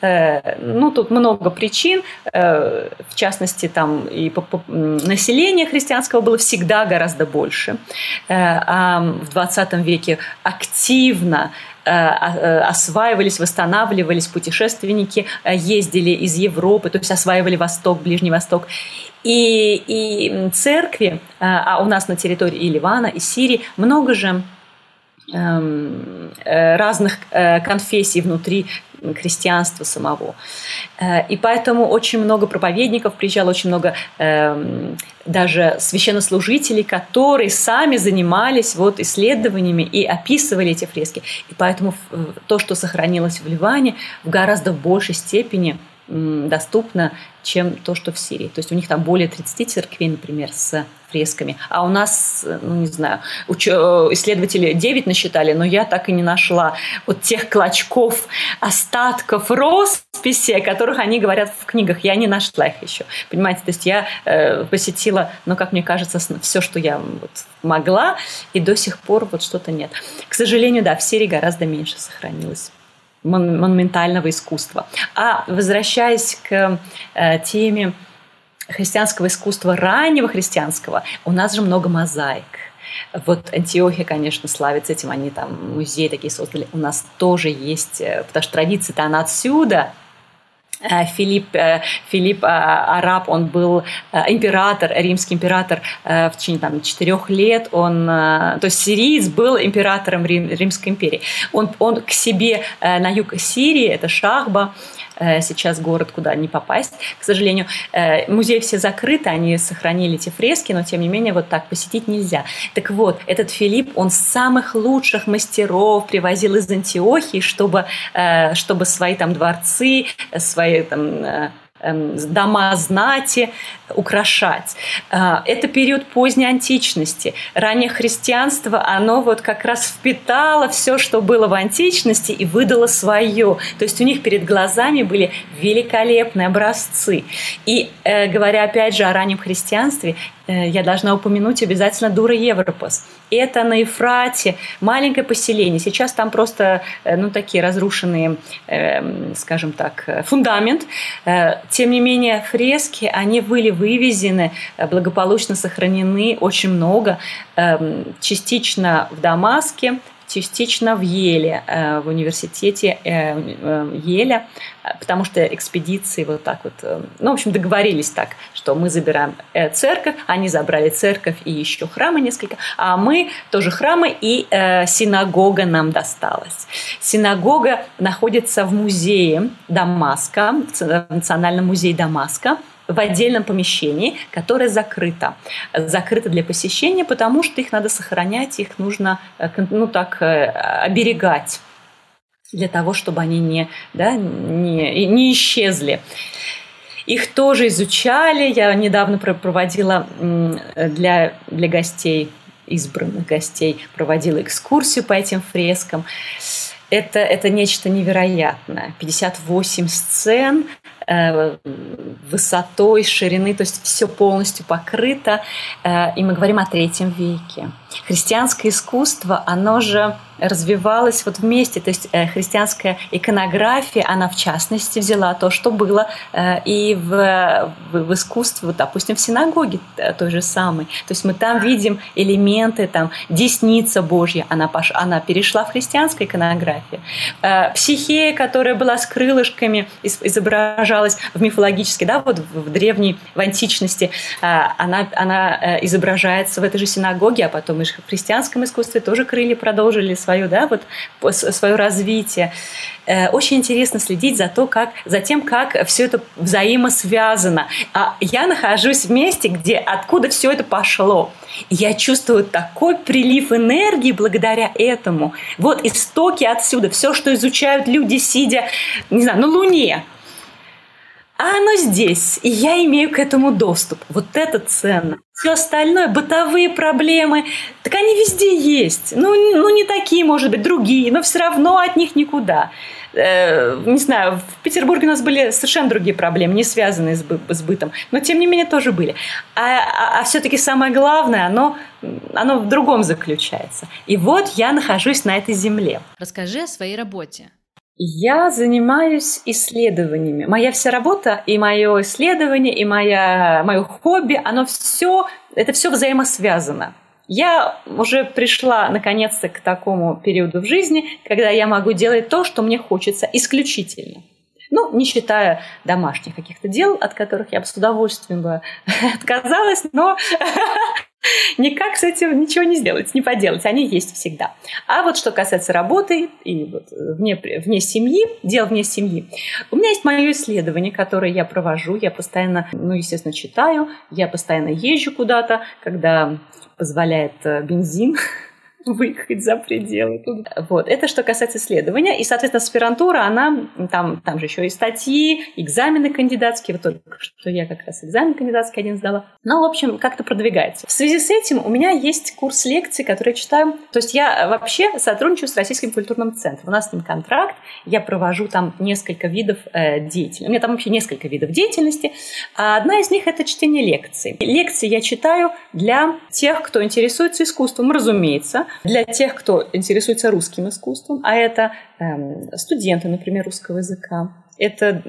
Э, ну, тут много причин, э, в частности, там и население христианского было всегда гораздо больше. Э, а в 20 веке активно осваивались, восстанавливались путешественники, ездили из Европы, то есть осваивали Восток, Ближний Восток. И, и церкви, а у нас на территории и Ливана, и Сирии много же эм, разных конфессий внутри христианства самого. Э, и поэтому очень много проповедников приезжало, очень много э, даже священнослужителей, которые сами занимались вот исследованиями и описывали эти фрески. И поэтому то, что сохранилось в Ливане, в гораздо большей степени доступно, чем то, что в Сирии. То есть у них там более 30 церквей, например, с фресками. А у нас, ну не знаю, уч- э, исследователи 9 насчитали, но я так и не нашла вот тех клочков, остатков росписи, о которых они говорят в книгах. Я не нашла их еще. Понимаете, то есть я э, посетила, ну, как мне кажется, все, что я вот могла, и до сих пор вот что-то нет. К сожалению, да, в Сирии гораздо меньше сохранилось монументального искусства. А возвращаясь к э, теме христианского искусства, раннего христианского, у нас же много мозаик. Вот Антиохия, конечно, славится этим, они там музеи такие создали. У нас тоже есть, э, потому что традиция-то она отсюда, Э, Филипп, э, Филипп э, Араб, он был император, римский император в течение там, четырех лет. Он, то есть сириец был императором Рим, Римской империи. Он, он к себе на юг Сирии, это Шахба, сейчас город, куда не попасть, к сожалению. Э, музеи все закрыты, они сохранили эти фрески, но тем не менее вот так посетить нельзя. Так вот, этот Филипп, он самых лучших мастеров привозил из Антиохии, чтобы, э, чтобы свои там дворцы, свои там дома знати украшать. А, это период поздней античности. Раннее христианство, оно вот как раз впитало все, что было в античности и выдало свое. То есть у них перед глазами были великолепные образцы. И э, говоря опять же о раннем христианстве, Э, я должна упомянуть обязательно Дура Европас. Это на Ефрате, маленькое поселение. Сейчас там просто, э, ну, такие разрушенные, эм, скажем так, фундамент. Э, тем не менее, фрески, они были вывезены, благополучно сохранены очень много. Эм, частично в Дамаске, частично в Еле, э, в университете э, э, Еля, потому что экспедиции вот так вот, ну, в общем, договорились так, что мы забираем церковь, они забрали церковь и еще храмы несколько, а мы тоже храмы и синагога нам досталась. Синагога находится в музее Дамаска, в Национальном музее Дамаска, в отдельном помещении, которое закрыто. Закрыто для посещения, потому что их надо сохранять, их нужно э, ну, так, э, оберегать для того, чтобы они не, да, не, не исчезли. Их тоже изучали. Я недавно проводила для, для гостей, избранных гостей, проводила экскурсию по этим фрескам. Это, это нечто невероятное. 58 сцен, высотой, ширины, то есть все полностью покрыто. Э, и мы говорим о третьем веке. Христианское искусство, оно же развивалась вот вместе. То есть э, христианская иконография, она в частности взяла то, что было э, и в, в, в искусстве, вот, допустим, в синагоге той же самой. То есть мы там видим элементы, там, десница Божья, она, пош... она перешла в христианскую иконографию. Э, психея, которая была с крылышками, изображалась в мифологически, да, вот в древней, в античности, она, она изображается в этой же синагоге, а потом и в христианском искусстве тоже крылья продолжили свое, да, вот свое развитие. Э, очень интересно следить за, то, как, за тем, как все это взаимосвязано. А я нахожусь в месте, где откуда все это пошло. Я чувствую такой прилив энергии благодаря этому. Вот истоки отсюда, все, что изучают люди, сидя, не знаю, на Луне, а оно здесь, и я имею к этому доступ. Вот это ценно. Все остальное, бытовые проблемы, так они везде есть. Ну, ну не такие, может быть, другие, но все равно от них никуда. Э, не знаю, в Петербурге у нас были совершенно другие проблемы, не связанные с, бы, с бытом, но тем не менее тоже были. А, а, а все-таки самое главное, оно, оно в другом заключается. И вот я нахожусь на этой земле. Расскажи о своей работе. Я занимаюсь исследованиями. Моя вся работа и мое исследование, и моя, мое хобби, оно все, это все взаимосвязано. Я уже пришла наконец-то к такому периоду в жизни, когда я могу делать то, что мне хочется исключительно. Ну, не считая домашних каких-то дел, от которых я бы с удовольствием бы отказалась, но никак с этим ничего не сделать, не поделать. Они есть всегда. А вот что касается работы и вот вне, вне семьи, дел вне семьи, у меня есть мое исследование, которое я провожу. Я постоянно, ну, естественно, читаю, я постоянно езжу куда-то, когда позволяет э, бензин выехать за пределы. Вот. Это что касается исследования. И, соответственно, аспирантура, она, там, там же еще и статьи, экзамены кандидатские. Вот только что я как раз экзамен кандидатский один сдала. Ну, в общем, как-то продвигается. В связи с этим у меня есть курс лекций, который я читаю. То есть я вообще сотрудничаю с Российским культурным центром. У нас с ним контракт. Я провожу там несколько видов э, деятельности. У меня там вообще несколько видов деятельности. А одна из них – это чтение лекций. Лекции я читаю для тех, кто интересуется искусством, разумеется, для тех, кто интересуется русским искусством, а это эм, студенты, например, русского языка, это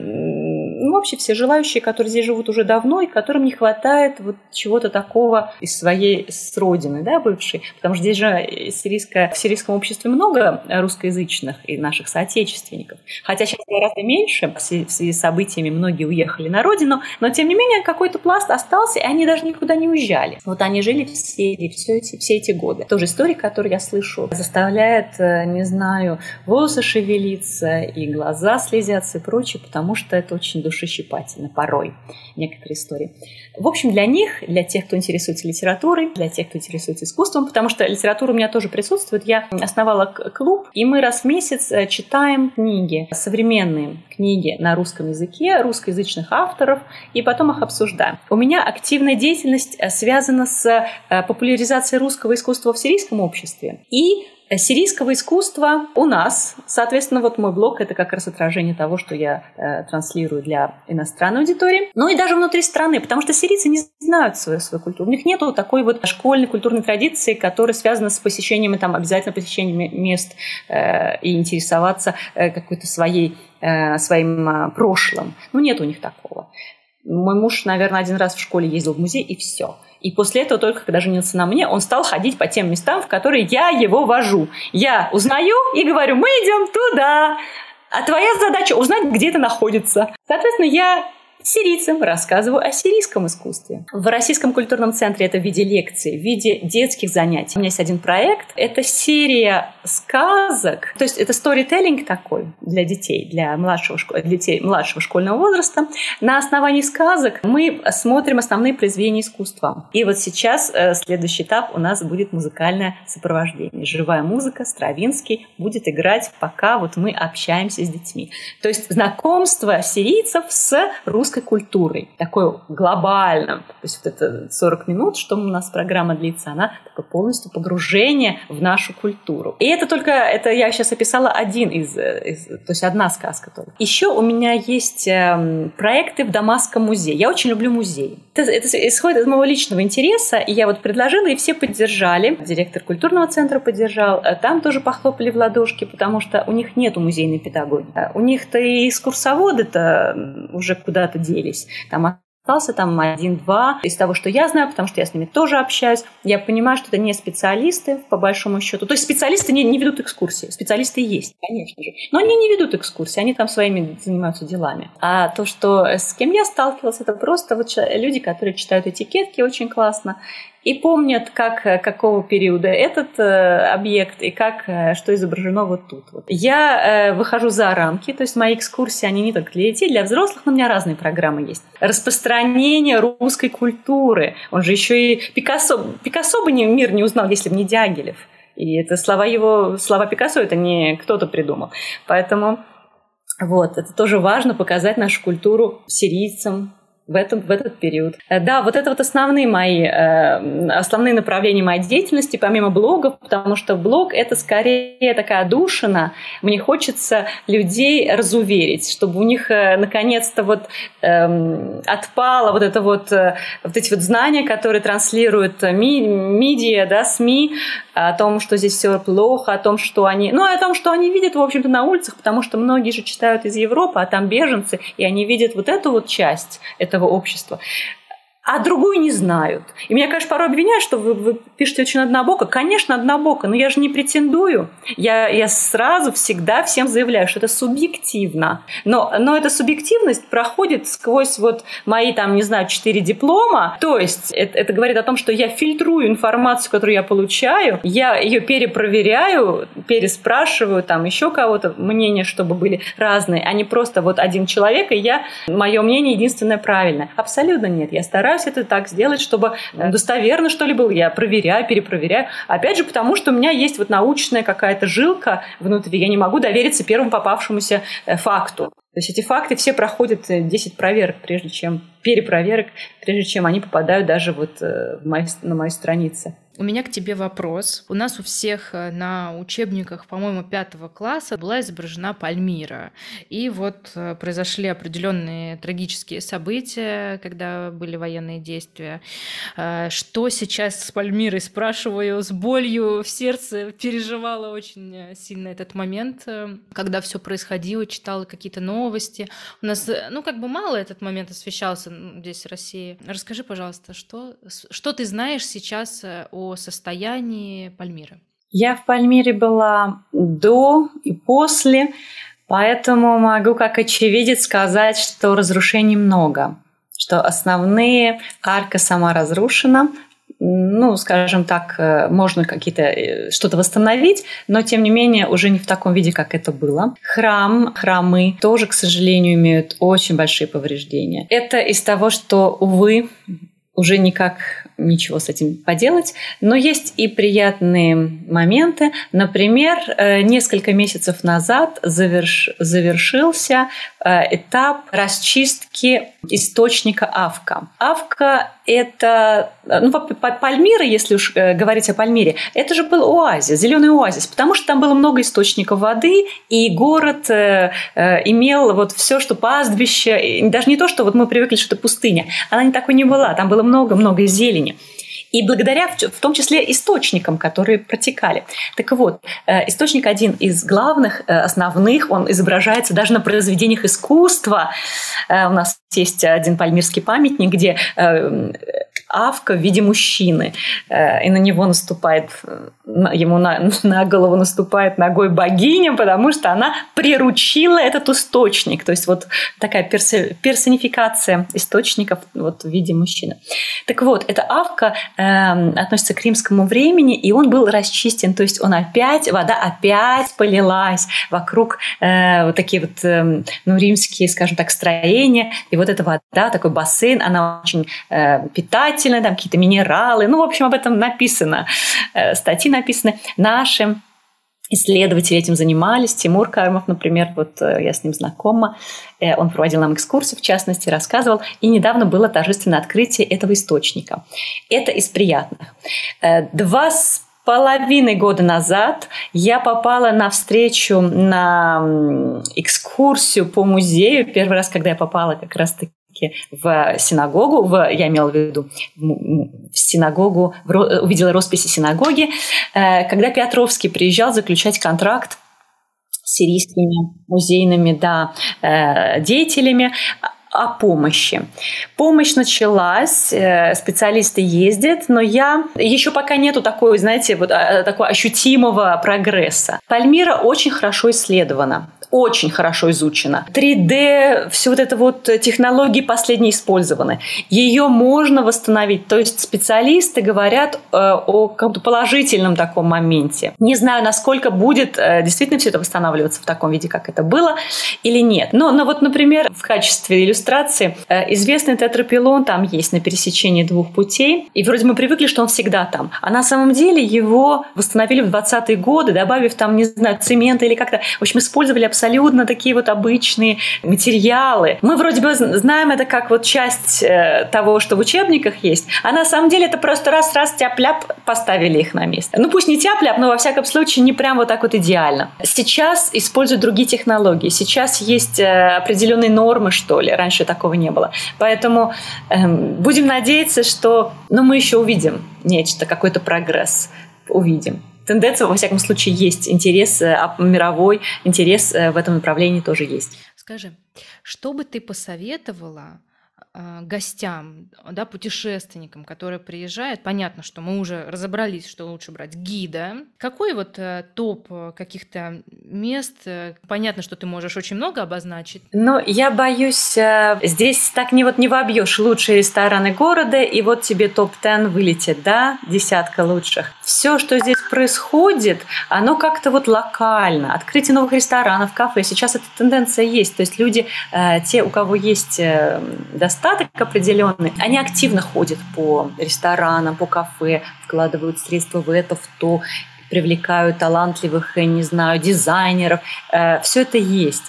вообще все желающие, которые здесь живут уже давно и которым не хватает вот чего-то такого из своей с родины, да, бывшей. Потому что здесь же сирийское, в сирийском обществе много русскоязычных и наших соотечественников. Хотя сейчас гораздо меньше, в связи с событиями многие уехали на родину, но тем не менее какой-то пласт остался, и они даже никуда не уезжали. Вот они жили все, все, эти, все эти годы. Тоже история, которую я слышу, заставляет, э, не знаю, волосы шевелиться и глаза слезятся и прочее потому что это очень душещипательно порой, некоторые истории. В общем, для них, для тех, кто интересуется литературой, для тех, кто интересуется искусством, потому что литература у меня тоже присутствует, я основала клуб, и мы раз в месяц э, читаем книги, современные книги на русском языке, русскоязычных авторов, и потом их обсуждаем. У меня активная деятельность э, связана с э, популяризацией русского искусства в сирийском обществе и сирийского искусства у нас. Соответственно, вот мой блог — это как раз отражение того, что я э, транслирую для иностранной аудитории. Ну и даже внутри страны, потому что сирийцы не знают свою, свою культуру. У них нет такой вот школьной культурной традиции, которая связана с посещением, там, обязательно посещением мест э, и интересоваться э, какой-то своей, э, своим э, прошлым. Ну, нет у них такого. Мой муж, наверное, один раз в школе ездил в музей, и все — и после этого, только когда женился на мне, он стал ходить по тем местам, в которые я его вожу. Я узнаю и говорю, мы идем туда. А твоя задача узнать, где это находится. Соответственно, я сирийцам рассказываю о сирийском искусстве. В Российском культурном центре это в виде лекций, в виде детских занятий. У меня есть один проект. Это серия сказок. То есть это сторителлинг такой для детей, для младшего, для детей младшего школьного возраста. На основании сказок мы смотрим основные произведения искусства. И вот сейчас э, следующий этап у нас будет музыкальное сопровождение. Живая музыка, Стравинский будет играть, пока вот мы общаемся с детьми. То есть знакомство сирийцев с русским русской культурой, такой глобально. То есть вот это 40 минут, что у нас программа длится, она такое полностью погружение в нашу культуру. И это только, это я сейчас описала один из, из то есть одна сказка только. Еще у меня есть э, проекты в Дамасском музее. Я очень люблю музеи. Это, это исходит из моего личного интереса, и я вот предложила, и все поддержали. Директор культурного центра поддержал. А там тоже похлопали в ладошки, потому что у них нету музейной педагогики. У них-то и экскурсоводы-то уже куда-то делись. Там остался там один-два из того, что я знаю, потому что я с ними тоже общаюсь. Я понимаю, что это не специалисты, по большому счету. То есть специалисты не, не ведут экскурсии. Специалисты есть, конечно же. Но они не ведут экскурсии, они там своими занимаются делами. А то, что с кем я сталкивалась, это просто вот люди, которые читают этикетки очень классно и помнят, как, э, какого периода этот э, объект и как, э, что изображено вот тут. Вот. Я э, выхожу за рамки, то есть мои экскурсии, они не только для детей, для взрослых, но у меня разные программы есть. Распространение русской культуры. Он же еще и Пикассо. Пикассо бы мир не узнал, если бы не Дягилев. И это слова его, слова Пикассо, это не кто-то придумал. Поэтому вот, это тоже важно показать нашу культуру сирийцам, в, этом, в этот период. Э, да, вот это вот основные мои, э, основные направления моей деятельности, помимо блогов, потому что блог — это скорее такая душина. Мне хочется людей разуверить, чтобы у них э, наконец-то вот э, отпало вот это вот, вот эти вот знания, которые транслируют ми, медиа, да, СМИ, о том, что здесь все плохо, о том, что они... Ну, о том, что они видят, в общем-то, на улицах, потому что многие же читают из Европы, а там беженцы, и они видят вот эту вот часть этого общества а другую не знают. И меня, конечно, порой обвиняют, что вы, вы пишете очень однобоко. Конечно, однобоко, но я же не претендую. Я, я сразу всегда всем заявляю, что это субъективно. Но, но эта субъективность проходит сквозь вот мои, там, не знаю, четыре диплома. То есть это, это говорит о том, что я фильтрую информацию, которую я получаю, я ее перепроверяю, переспрашиваю, там, еще кого-то, мнения, чтобы были разные, а не просто вот один человек, и я, мое мнение единственное правильное. Абсолютно нет. Я стараюсь стараюсь это так сделать, чтобы достоверно что ли было. Я проверяю, перепроверяю. Опять же, потому что у меня есть вот научная какая-то жилка внутри. Я не могу довериться первому попавшемуся э, факту. То есть эти факты все проходят 10 проверок, прежде чем перепроверок, прежде чем они попадают даже вот в мои, на мои страницы. У меня к тебе вопрос. У нас у всех э, на учебниках, по-моему, пятого класса была изображена Пальмира. И вот э, произошли определенные трагические события, когда были военные действия. Э, что сейчас с Пальмирой, спрашиваю, с болью в сердце, переживала очень сильно этот момент, когда все происходило, читала какие-то новости. У нас, ну, как бы мало этот момент освещался здесь, в России. Расскажи, пожалуйста, что, что ты знаешь сейчас о состоянии Пальмиры? Я в Пальмире была до и после, поэтому могу как очевидец сказать, что разрушений много, что основные арка сама разрушена, ну, скажем так, э, можно какие-то э, что-то восстановить, но тем не менее уже не в таком виде, как это было. Храм, храмы тоже, к сожалению, имеют очень большие повреждения. Это из того, что, увы, уже никак ничего с этим поделать. Но есть и приятные моменты. Например, э, несколько месяцев назад заверш... завершился этап расчистки источника Авка. Авка – это, ну, Пальмира, если уж э, говорить о Пальмире, это же был оазис, зеленый оазис, потому что там было много источников воды, и город имел вот все, что пастбище, даже не то, что вот мы привыкли, что это пустыня, она не такой не была, там было много-много зелени и благодаря в том числе источникам, которые протекали. Так вот, э, источник один из главных, э, основных, он изображается даже на произведениях искусства. Э, у нас есть один пальмирский памятник, где Авка в виде мужчины, и на него наступает, ему на, на голову наступает ногой богиня, потому что она приручила этот источник. То есть вот такая персонификация источников вот в виде мужчины. Так вот, эта Авка э, относится к римскому времени, и он был расчистен, то есть он опять, вода опять полилась вокруг э, вот такие вот, э, ну, римские, скажем так, строения, и вот эта вода, такой бассейн, она очень э, питательная, там какие-то минералы, ну, в общем, об этом написано, э, статьи написаны наши исследователи этим занимались. Тимур Кармов, например, вот э, я с ним знакома, э, он проводил нам экскурсию, в частности, рассказывал. И недавно было торжественное открытие этого источника. Это из приятных. Два с половиной года назад я попала на встречу, на экскурсию по музею. Первый раз, когда я попала как раз-таки в синагогу, в, я имела в виду в синагогу, в, увидела росписи синагоги, э, когда Петровский приезжал заключать контракт с сирийскими музейными да, э, деятелями о помощи. Помощь началась, э, специалисты ездят, но я еще пока нету такой, знаете, вот такого ощутимого прогресса. Пальмира очень хорошо исследована очень хорошо изучена. 3D, все вот это вот технологии последние использованы. Ее можно восстановить. То есть специалисты говорят э, о каком-то положительном таком моменте. Не знаю, насколько будет э, действительно все это восстанавливаться в таком виде, как это было, или нет. Но, но вот, например, в качестве иллюстрации э, известный тетрапилон там есть на пересечении двух путей. И вроде мы привыкли, что он всегда там. А на самом деле его восстановили в 20-е годы, добавив там, не знаю, цемента или как-то. В общем, использовали абсолютно абсолютно такие вот обычные материалы. Мы вроде бы знаем это как вот часть э, того, что в учебниках есть, а на самом деле это просто раз-раз тяп-ляп поставили их на место. Ну пусть не тяп-ляп, но во всяком случае не прям вот так вот идеально. Сейчас используют другие технологии. Сейчас есть э, определенные нормы, что ли. Раньше такого не было. Поэтому эм, будем надеяться, что ну, мы еще увидим нечто, какой-то прогресс увидим тенденция, во всяком случае, есть. Интерес э, мировой, интерес э, в этом направлении тоже есть. Скажи, что бы ты посоветовала гостям, да, путешественникам, которые приезжают, понятно, что мы уже разобрались, что лучше брать гида. Какой вот э, топ э, каких-то мест? Э, понятно, что ты можешь очень много обозначить. Но я боюсь, здесь так не вот не вобьешь лучшие рестораны города, и вот тебе топ-10 вылетит, да, десятка лучших. Все, что здесь происходит, оно как-то вот локально. Открытие новых ресторанов, кафе. Сейчас эта тенденция есть. То есть люди, те, у кого есть достаточно достаток определенный, они активно ходят по ресторанам, по кафе, вкладывают средства в это, в то, привлекают талантливых, не знаю, дизайнеров. Э, Все это есть.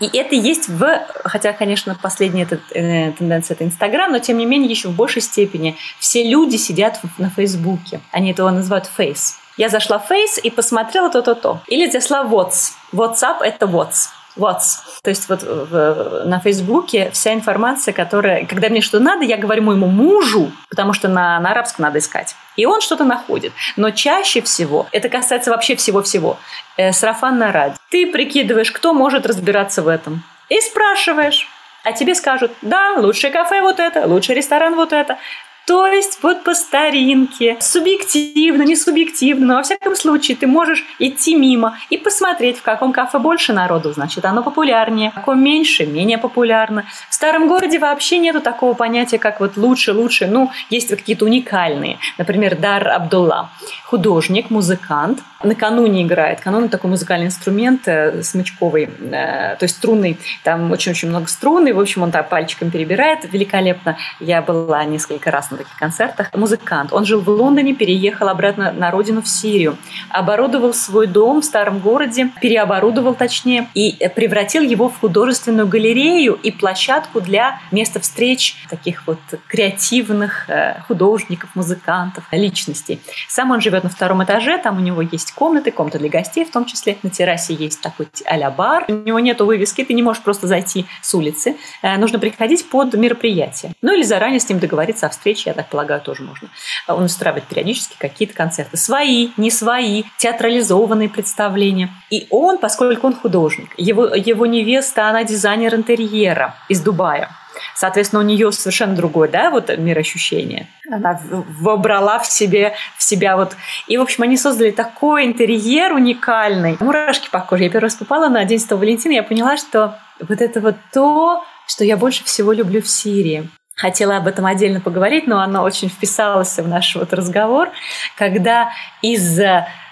И это есть в, хотя, конечно, последняя эта, э, тенденция это Инстаграм, но тем не менее еще в большей степени все люди сидят на Фейсбуке. Они этого называют фейс. Я зашла в Face и посмотрела то-то-то. Или зашла в What's. WhatsApp – это What's. What's. То есть вот в, на Фейсбуке вся информация, которая... Когда мне что надо, я говорю моему мужу, потому что на, на арабском надо искать. И он что-то находит. Но чаще всего, это касается вообще всего-всего, э, сарафанное радио. Ты прикидываешь, кто может разбираться в этом. И спрашиваешь. А тебе скажут, да, лучшее кафе вот это, лучший ресторан вот это. То есть вот по старинке, субъективно, не субъективно, но во всяком случае ты можешь идти мимо и посмотреть, в каком кафе больше народу, значит, оно популярнее, в каком меньше, менее популярно. В старом городе вообще нету такого понятия, как вот лучше, лучше. Ну, есть какие-то уникальные. Например, Дар Абдулла, художник, музыкант, накануне играет. Канун такой музыкальный инструмент э, смычковый, э, то есть струнный. Там очень-очень много струн, и, в общем, он так пальчиком перебирает великолепно. Я была несколько раз на таких концертах. Музыкант. Он жил в Лондоне, переехал обратно на родину в Сирию. Оборудовал свой дом в старом городе, переоборудовал точнее, и превратил его в художественную галерею и площадку для места встреч таких вот креативных э, художников, музыкантов, личностей. Сам он живет на втором этаже, там у него есть комнаты, комната для гостей в том числе. На террасе есть такой а бар. У него нет вывески, ты не можешь просто зайти с улицы. Э, нужно приходить под мероприятие. Ну или заранее с ним договориться о встрече, я так полагаю, тоже можно. Он устраивает периодически какие-то концерты. Свои, не свои, театрализованные представления. И он, поскольку он художник, его, его невеста, она дизайнер интерьера из Дубая. Соответственно, у нее совершенно другое, да, вот мироощущение. Она вобрала в себе, в себя вот... И, в общем, они создали такой интерьер уникальный. Мурашки по коже. Я первый раз попала на День Валентина, я поняла, что вот это вот то, что я больше всего люблю в Сирии. Хотела об этом отдельно поговорить, но оно очень вписалось в наш вот разговор, когда из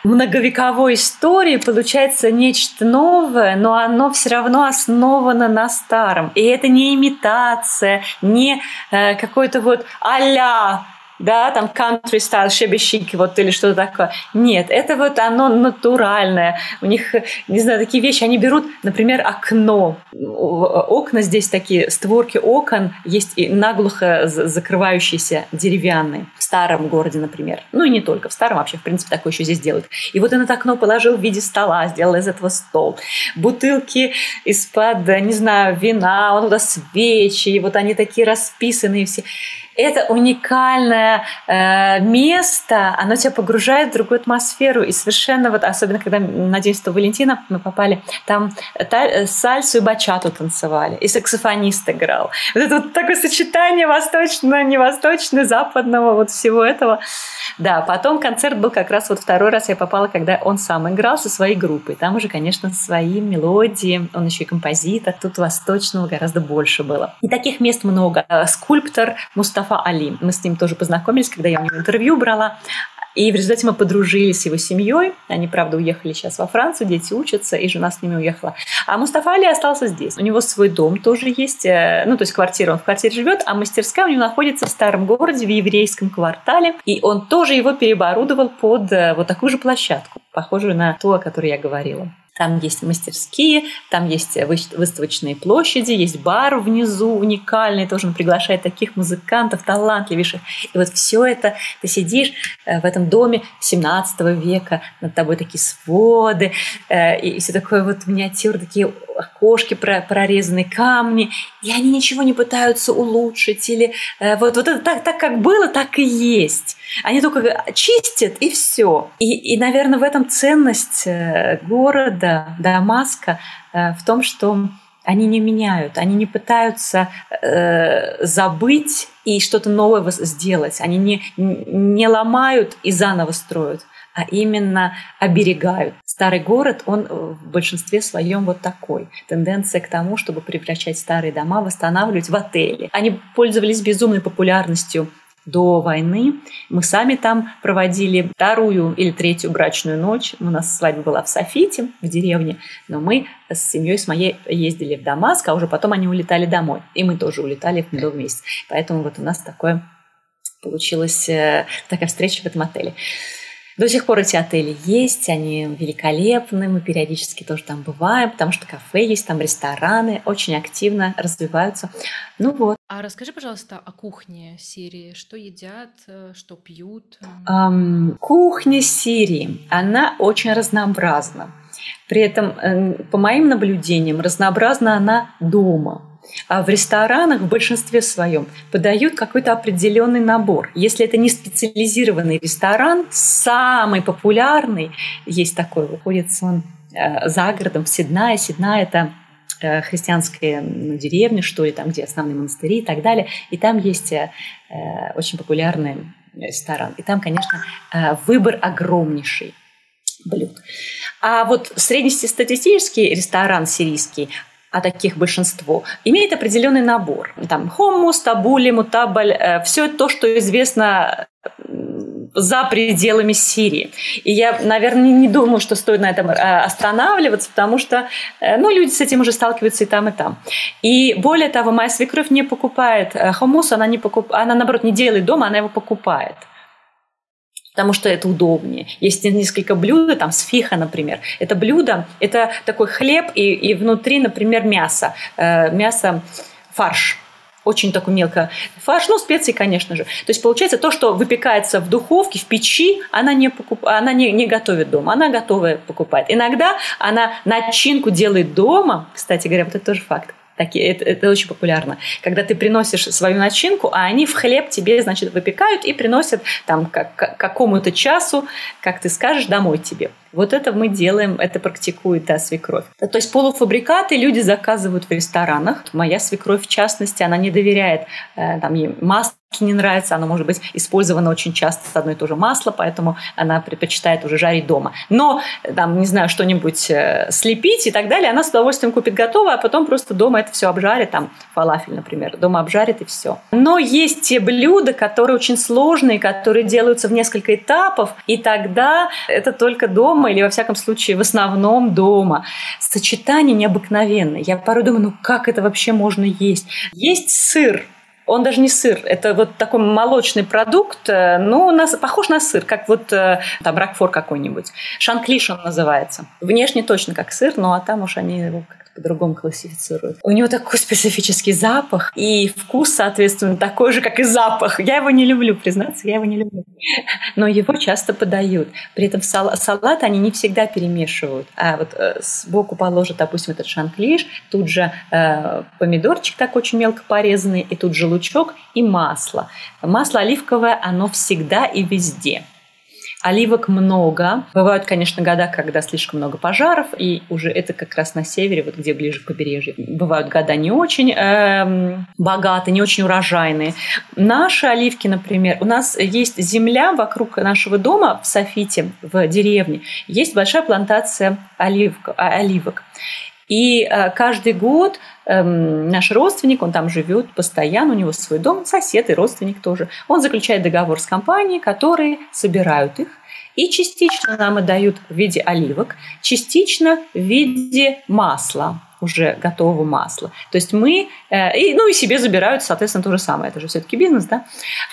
многовековой истории получается нечто новое, но оно все равно основано на старом. И это не имитация, не э, какой-то вот а да, там country style, шебещики вот или что-то такое. Нет, это вот оно натуральное. У них, не знаю, такие вещи, они берут, например, окно. Окна здесь такие, створки окон есть и наглухо закрывающиеся деревянные. В старом городе, например. Ну и не только, в старом вообще, в принципе, такое еще здесь делают. И вот он это окно положил в виде стола, сделал из этого стол. Бутылки из-под, не знаю, вина, он туда свечи, и вот они такие расписанные все это уникальное э, место, оно тебя погружает в другую атмосферу. И совершенно вот, особенно когда на День Святого Валентина мы попали, там та, э, сальсу и бачату танцевали, и саксофонист играл. Вот это вот такое сочетание восточного, невосточного, западного, вот всего этого. Да, потом концерт был как раз вот второй раз я попала, когда он сам играл со своей группой. Там уже, конечно, свои мелодии, он еще и композитор. Тут восточного гораздо больше было. И таких мест много. Э, скульптор Мустафа Али. Мы с ним тоже познакомились, когда я у него интервью брала. И в результате мы подружились с его семьей. Они, правда, уехали сейчас во Францию, дети учатся, и жена с ними уехала. А Мустафа Али остался здесь. У него свой дом тоже есть, э, ну, то есть квартира. Он в квартире живет, а мастерская у него находится в старом городе, в еврейском квартале. И он тоже его переоборудовал под э, вот такую же площадку, похожую на ту, о которой я говорила. Там есть мастерские, там есть выставочные площади, есть бар внизу уникальный, тоже он приглашает таких музыкантов, талантливейших. И вот все это, ты сидишь э, в этом доме 17 века, над тобой такие своды, э, и все такое вот миниатюр, такие окошки прорезанные, камни, и они ничего не пытаются улучшить, или э, вот, вот это так, так, как было, так и есть. Они только чистят, и все. И, и, наверное, в этом ценность города, города Дамаска э, в том, что они не меняют, они не пытаются э, забыть и что-то новое сделать. Они не, не ломают и заново строят, а именно оберегают. Старый город, он в большинстве своем вот такой. Тенденция к тому, чтобы превращать старые дома, восстанавливать в отели. Они пользовались безумной популярностью до войны. Мы сами там проводили вторую или третью брачную ночь. У нас свадьба была в Софите, в деревне, но мы с семьей с моей ездили в Дамаск, а уже потом они улетали домой. И мы тоже улетали в медовый месяц. Поэтому вот у нас такое получилась э, такая встреча в этом отеле. До сих пор эти отели есть, они великолепны, мы периодически тоже там бываем, потому что кафе есть, там рестораны очень активно развиваются. Ну вот. А расскажи, пожалуйста, о кухне Сирии. Что едят, э, что пьют? Um, кухня Сирии, она очень разнообразна. При этом, по моим наблюдениям, разнообразна она дома. А в ресторанах в большинстве своем подают какой-то определенный набор. Если это не специализированный ресторан, самый популярный, есть такой, выходится он э, за городом в Сиднае. Сидна – это э, христианская ну, деревня, что ли, там, где основные монастыри и так далее. И там есть э, очень популярный ресторан. И там, конечно, выбор огромнейший блюд. А вот среднестатистический ресторан сирийский, а таких большинство, имеет определенный набор. Там хомус, табули, мутабаль, э, все то, что известно за пределами Сирии. И я, наверное, не думаю, что стоит на этом э, останавливаться, потому что э, ну, люди с этим уже сталкиваются и там, и там. И более того, моя свекровь не покупает хомус, она, не покуп... она наоборот не делает дома, она его покупает потому что это удобнее. Есть несколько блюд, там сфиха, например. Это блюдо, это такой хлеб и, и внутри, например, мясо. Э, мясо, фарш очень такой мелко фарш, ну, специи, конечно же. То есть, получается, то, что выпекается в духовке, в печи, она не, покуп... она не, не готовит дома, она готовая покупает. Иногда она начинку делает дома, кстати говоря, вот это тоже факт. Такие, это, это очень популярно. Когда ты приносишь свою начинку, а они в хлеб тебе, значит, выпекают и приносят там как, к какому-то часу, как ты скажешь, домой тебе. Вот это мы делаем, это практикует да, свекровь. То есть полуфабрикаты люди заказывают в ресторанах. Моя свекровь, в частности, она не доверяет э, там, ей масло не нравится, оно может быть использовано очень часто с одно и то же масло, поэтому она предпочитает уже жарить дома. Но, там, не знаю, что-нибудь э, слепить и так далее, она с удовольствием купит готовое, а потом просто дома это все обжарит, там фалафель, например, дома обжарит и все. Но есть те блюда, которые очень сложные, которые делаются в несколько этапов, и тогда это только дома, или во всяком случае в основном дома. Сочетание необыкновенное. Я порой думаю, ну как это вообще можно есть? Есть сыр, он даже не сыр, это вот такой молочный продукт, э, ну, у нас похож на сыр, как вот э, там ракфор какой-нибудь. Шанклиш он называется. Внешне точно как сыр, но а там уж они его по-другому классифицируют. У него такой специфический запах, и вкус, соответственно, такой же, как и запах. Я его не люблю, признаться, я его не люблю. Но его часто подают. При этом сал- салат они не всегда перемешивают. А вот э, сбоку положат, допустим, этот шанклиш, тут же э, помидорчик так очень мелко порезанный, и тут же лучок и масло. Масло оливковое, оно всегда и везде. Оливок много. Бывают, конечно, года, когда слишком много пожаров, и уже это как раз на севере, вот где ближе к побережью. Бывают года не очень э, богатые, не очень урожайные. Наши оливки, например, у нас есть земля вокруг нашего дома в Софите, в деревне. Есть большая плантация оливок. оливок. И э, каждый год э, наш родственник, он там живет постоянно, у него свой дом, сосед и родственник тоже. Он заключает договор с компанией, которые собирают их и частично нам отдают в виде оливок, частично в виде масла уже готового масла. То есть мы, э, и, ну и себе забирают, соответственно, то же самое. Это же все-таки бизнес, да?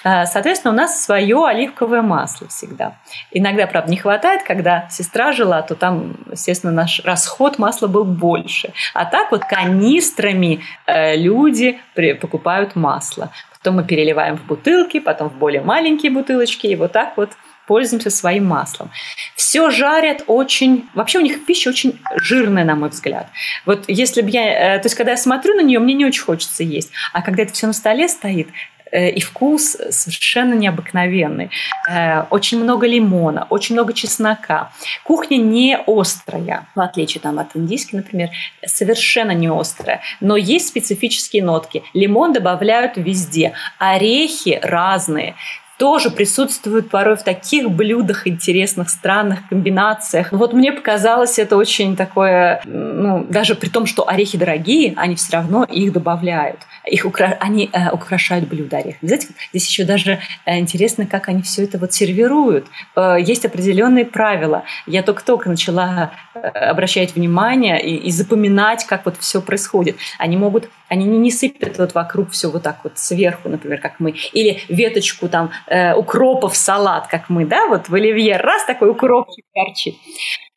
Э, соответственно, у нас свое оливковое масло всегда. Иногда, правда, не хватает, когда сестра жила, то там, естественно, наш расход масла был больше. А так вот канистрами э, люди покупают масло. Потом мы переливаем в бутылки, потом в более маленькие бутылочки, и вот так вот пользуемся своим маслом. Все жарят очень... Вообще у них пища очень жирная, на мой взгляд. Вот если бы я... Э, то есть когда я смотрю на нее, мне не очень хочется есть. А когда это все на столе стоит, э, и вкус совершенно необыкновенный. Э, очень много лимона, очень много чеснока. Кухня не острая, в отличие там, от индийской, например, совершенно не острая. Но есть специфические нотки. Лимон добавляют везде. Орехи разные тоже присутствуют порой в таких блюдах интересных, странных комбинациях. Вот мне показалось это очень такое, ну, даже при том, что орехи дорогие, они все равно их добавляют. Их укра... Они э, украшают блюдо орехами. Знаете, здесь еще даже э, интересно, как они все это вот сервируют. Э, есть определенные правила. Я только-только начала э, обращать внимание и, и запоминать, как вот все происходит. Они могут, они не, не сыпят вот вокруг все вот так вот сверху, например, как мы. Или веточку там э, укропа в салат, как мы, да, вот в оливье. Раз такой укропчик торчит.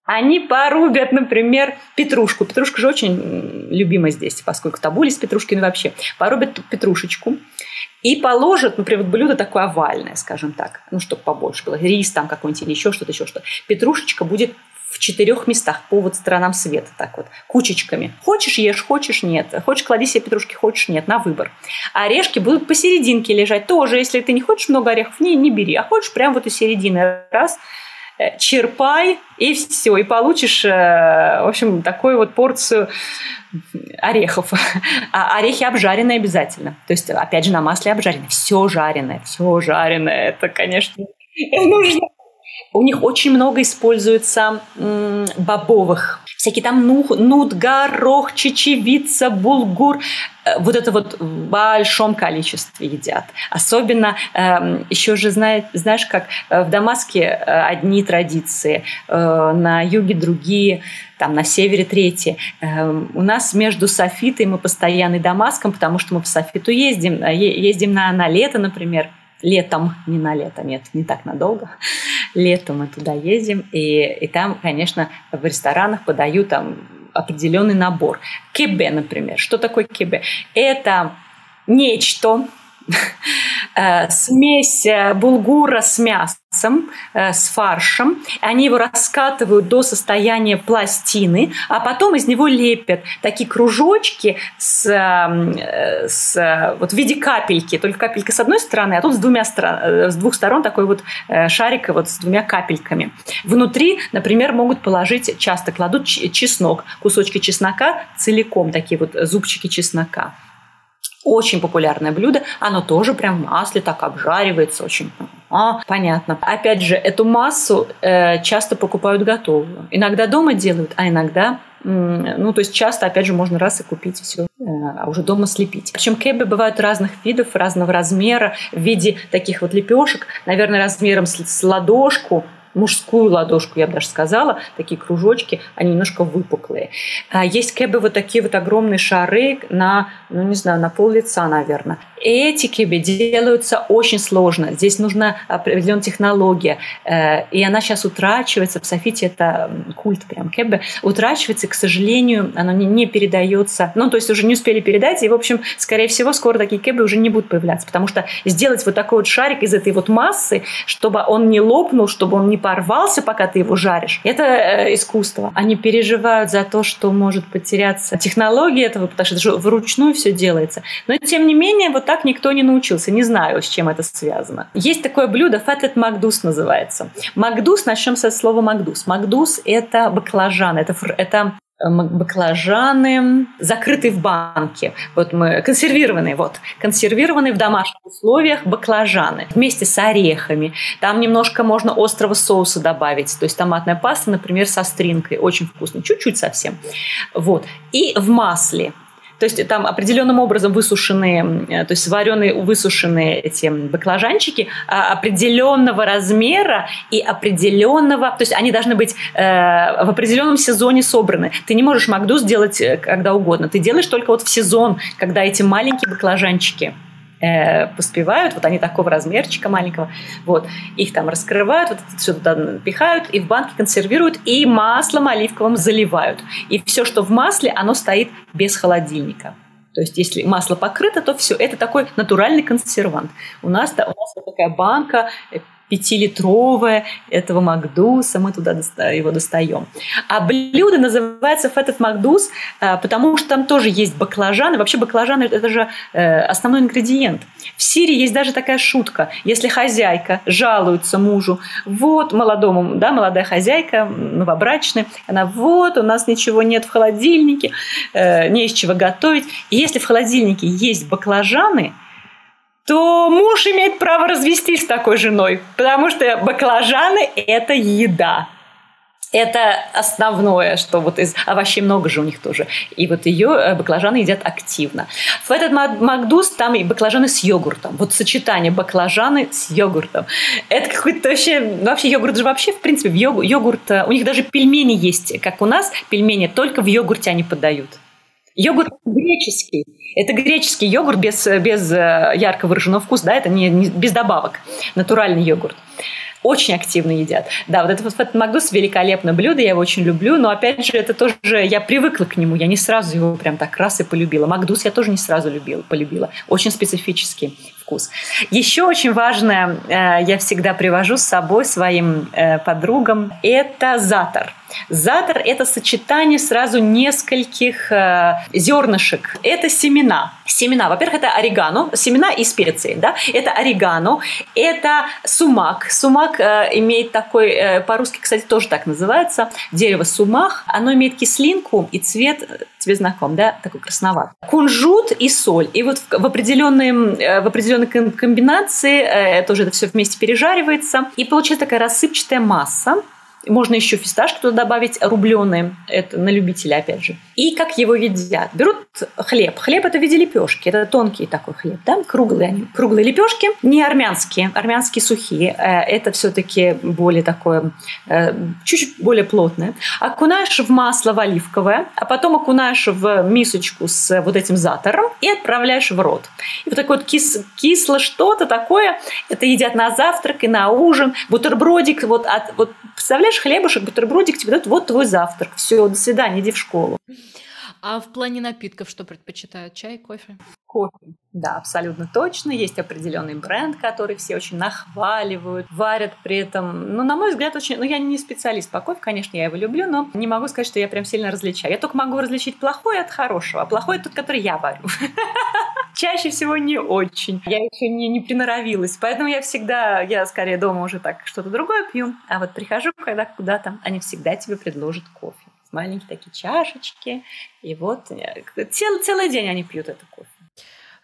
Они порубят, например, петрушку. Петрушка же очень любима здесь, поскольку табули с петрушки, ну вообще. Порубят петрушечку и положат, например, блюдо такое овальное, скажем так, ну, чтобы побольше было, рис там какой-нибудь или еще что-то, еще что-то. Петрушечка будет в четырех местах по вот сторонам света, так вот, кучечками. Хочешь ешь, хочешь нет. Хочешь клади себе петрушки, хочешь нет, на выбор. Орешки будут посерединке лежать тоже. Если ты не хочешь много орехов, не, не бери, а хочешь прям вот у середины. Раз, Э, черпай, и все, и получишь, э, в общем, такую вот порцию орехов. А орехи обжаренные обязательно. То есть, опять же, на масле обжаренные. Все жареное, все жареное. Это, конечно, нужно. У них очень много используется м, бобовых всякие там нух, нут, горох, чечевица, булгур. Э, вот это вот в большом количестве едят. Особенно э, еще же знает, знаешь, как э, в Дамаске э, одни традиции, э, на юге другие, там на севере третьи. Э, у нас между Софитой мы постоянно и Дамаском, потому что мы в Софиту ездим, ездим на, на лето, например, летом, не на лето, нет, не так надолго. Летом мы туда ездим, и, и там, конечно, в ресторанах подают там определенный набор. Кебе, например. Что такое кебе? Это нечто, смесь э, булгура с мясом, э, с фаршем. Они его раскатывают до состояния пластины, а потом из него лепят такие кружочки с, с, вот в виде капельки. Только капелька с одной стороны, а тут с, двумя, с двух сторон такой вот шарик вот с двумя капельками. Внутри, например, могут положить, часто кладут чеснок, кусочки чеснока целиком, такие вот зубчики чеснока. Очень популярное блюдо. Оно тоже прям в масле так обжаривается очень. А, понятно. Опять же, эту массу э, часто покупают готовую. Иногда дома делают, а иногда ну, то есть часто, опять же, можно раз и купить все, э, а уже дома слепить. Причем кебы бывают разных видов, разного размера, в виде таких вот лепешек, наверное, размером с ладошку, мужскую ладошку, я бы даже сказала, такие кружочки, они немножко выпуклые. А есть кэбы вот такие вот огромные шары на, ну не знаю, на пол лица, наверное. Эти кэбы делаются очень сложно. Здесь нужна определенная технология. Э, и она сейчас утрачивается. В Софите это культ прям кэбы. Утрачивается, к сожалению, оно не, передается. Ну, то есть уже не успели передать. И, в общем, скорее всего, скоро такие кэбы уже не будут появляться. Потому что сделать вот такой вот шарик из этой вот массы, чтобы он не лопнул, чтобы он не порвался, пока ты его жаришь, это э, искусство. Они переживают за то, что может потеряться технология этого, потому что это вручную все делается. Но, тем не менее, вот так никто не научился. Не знаю, с чем это связано. Есть такое блюдо, фатет магдус называется. Магдус, начнем со слова магдус. Магдус – это баклажан, это, это баклажаны, закрытые в банке. Вот мы консервированные, вот, консервированные в домашних условиях баклажаны вместе с орехами. Там немножко можно острого соуса добавить, то есть томатная паста, например, со стринкой, очень вкусно, чуть-чуть совсем. Вот. И в масле то есть там определенным образом высушенные, э, то есть вареные, высушенные эти баклажанчики а, определенного размера и определенного, то есть они должны быть э, в определенном сезоне собраны. Ты не можешь Макдус делать э, когда угодно. Ты делаешь только вот в сезон, когда эти маленькие баклажанчики э, поспевают, вот они такого размерчика маленького, вот, их там раскрывают, вот все туда пихают, и в банке консервируют, и маслом оливковым заливают. И все, что в масле, оно стоит без холодильника. То есть, если масло покрыто, то все, это такой натуральный консервант. У нас, у нас вот такая банка пятилитровое этого Макдуса, мы туда его достаем. А блюдо называется фетет Макдус, э, потому что там тоже есть баклажаны. Вообще баклажаны – это же э, основной ингредиент. В Сирии есть даже такая шутка. Если хозяйка жалуется мужу, вот молодому, да, молодая хозяйка, новобрачная, она вот, у нас ничего нет в холодильнике, э, не из чего готовить. И если в холодильнике есть баклажаны – то муж имеет право развестись с такой женой, потому что баклажаны – это еда. Это основное, что вот из овощей много же у них тоже. И вот ее э, баклажаны едят активно. В этот макдус там и баклажаны с йогуртом. Вот сочетание баклажаны с йогуртом. Это какой-то вообще... Вообще йогурт же вообще, в принципе, в йогурт, йогурт... Э, у них даже пельмени есть, как у нас пельмени, только в йогурте они подают. Йогурт греческий. Это греческий йогурт без, без э, ярко выраженного вкуса, да, это не, не без добавок. Натуральный йогурт очень активно едят. Да, вот это вот фатмагдус великолепное блюдо, я его очень люблю, но опять же, это тоже, я привыкла к нему, я не сразу его прям так раз и полюбила. Магдус я тоже не сразу любила, полюбила. Очень специфический вкус. Еще очень важное, э, я всегда привожу с собой своим э, подругам, это затор. Затор – это сочетание сразу нескольких э, зернышек. Это семена. Семена. Во-первых, это орегано, семена и специи. Да? Это орегано, это сумак. Сумак э, имеет такой, э, по-русски, кстати, тоже так называется, дерево сумах. Оно имеет кислинку и цвет, э, тебе знаком, да, такой красноватый. Кунжут и соль. И вот в, в, определенной, э, в определенной комбинации э, тоже это все вместе пережаривается. И получается такая рассыпчатая масса. Можно еще фисташки туда добавить, рубленые, это на любителя, опять же. И как его едят? Берут хлеб. Хлеб это в виде лепешки, это тонкий такой хлеб, да, круглые они. Круглые лепешки, не армянские, армянские сухие. Э, это все-таки более такое, э, чуть-чуть более плотное. Окунаешь в масло в оливковое, а потом окунаешь в мисочку с вот этим затором и отправляешь в рот. И вот такое вот кис, кисло что-то такое, это едят на завтрак и на ужин. Бутербродик, вот, от, вот представляешь, хлебушек, бутербродик тебе дают, вот твой завтрак. Все, до свидания, иди в школу. А в плане напитков что предпочитают? Чай, кофе? Кофе. Да, абсолютно точно. Есть определенный бренд, который все очень нахваливают, варят при этом. Ну, на мой взгляд, очень... Ну, я не специалист по кофе, конечно, я его люблю, но не могу сказать, что я прям сильно различаю. Я только могу различить плохое от хорошего, а плохое тот, который я варю. Чаще всего не очень. Я еще не, не приноровилась. Поэтому я всегда, я скорее дома уже так что-то другое пью. А вот прихожу, когда куда-то, они всегда тебе предложат кофе. Маленькие такие чашечки. И вот э, цел, целый день они пьют это кофе.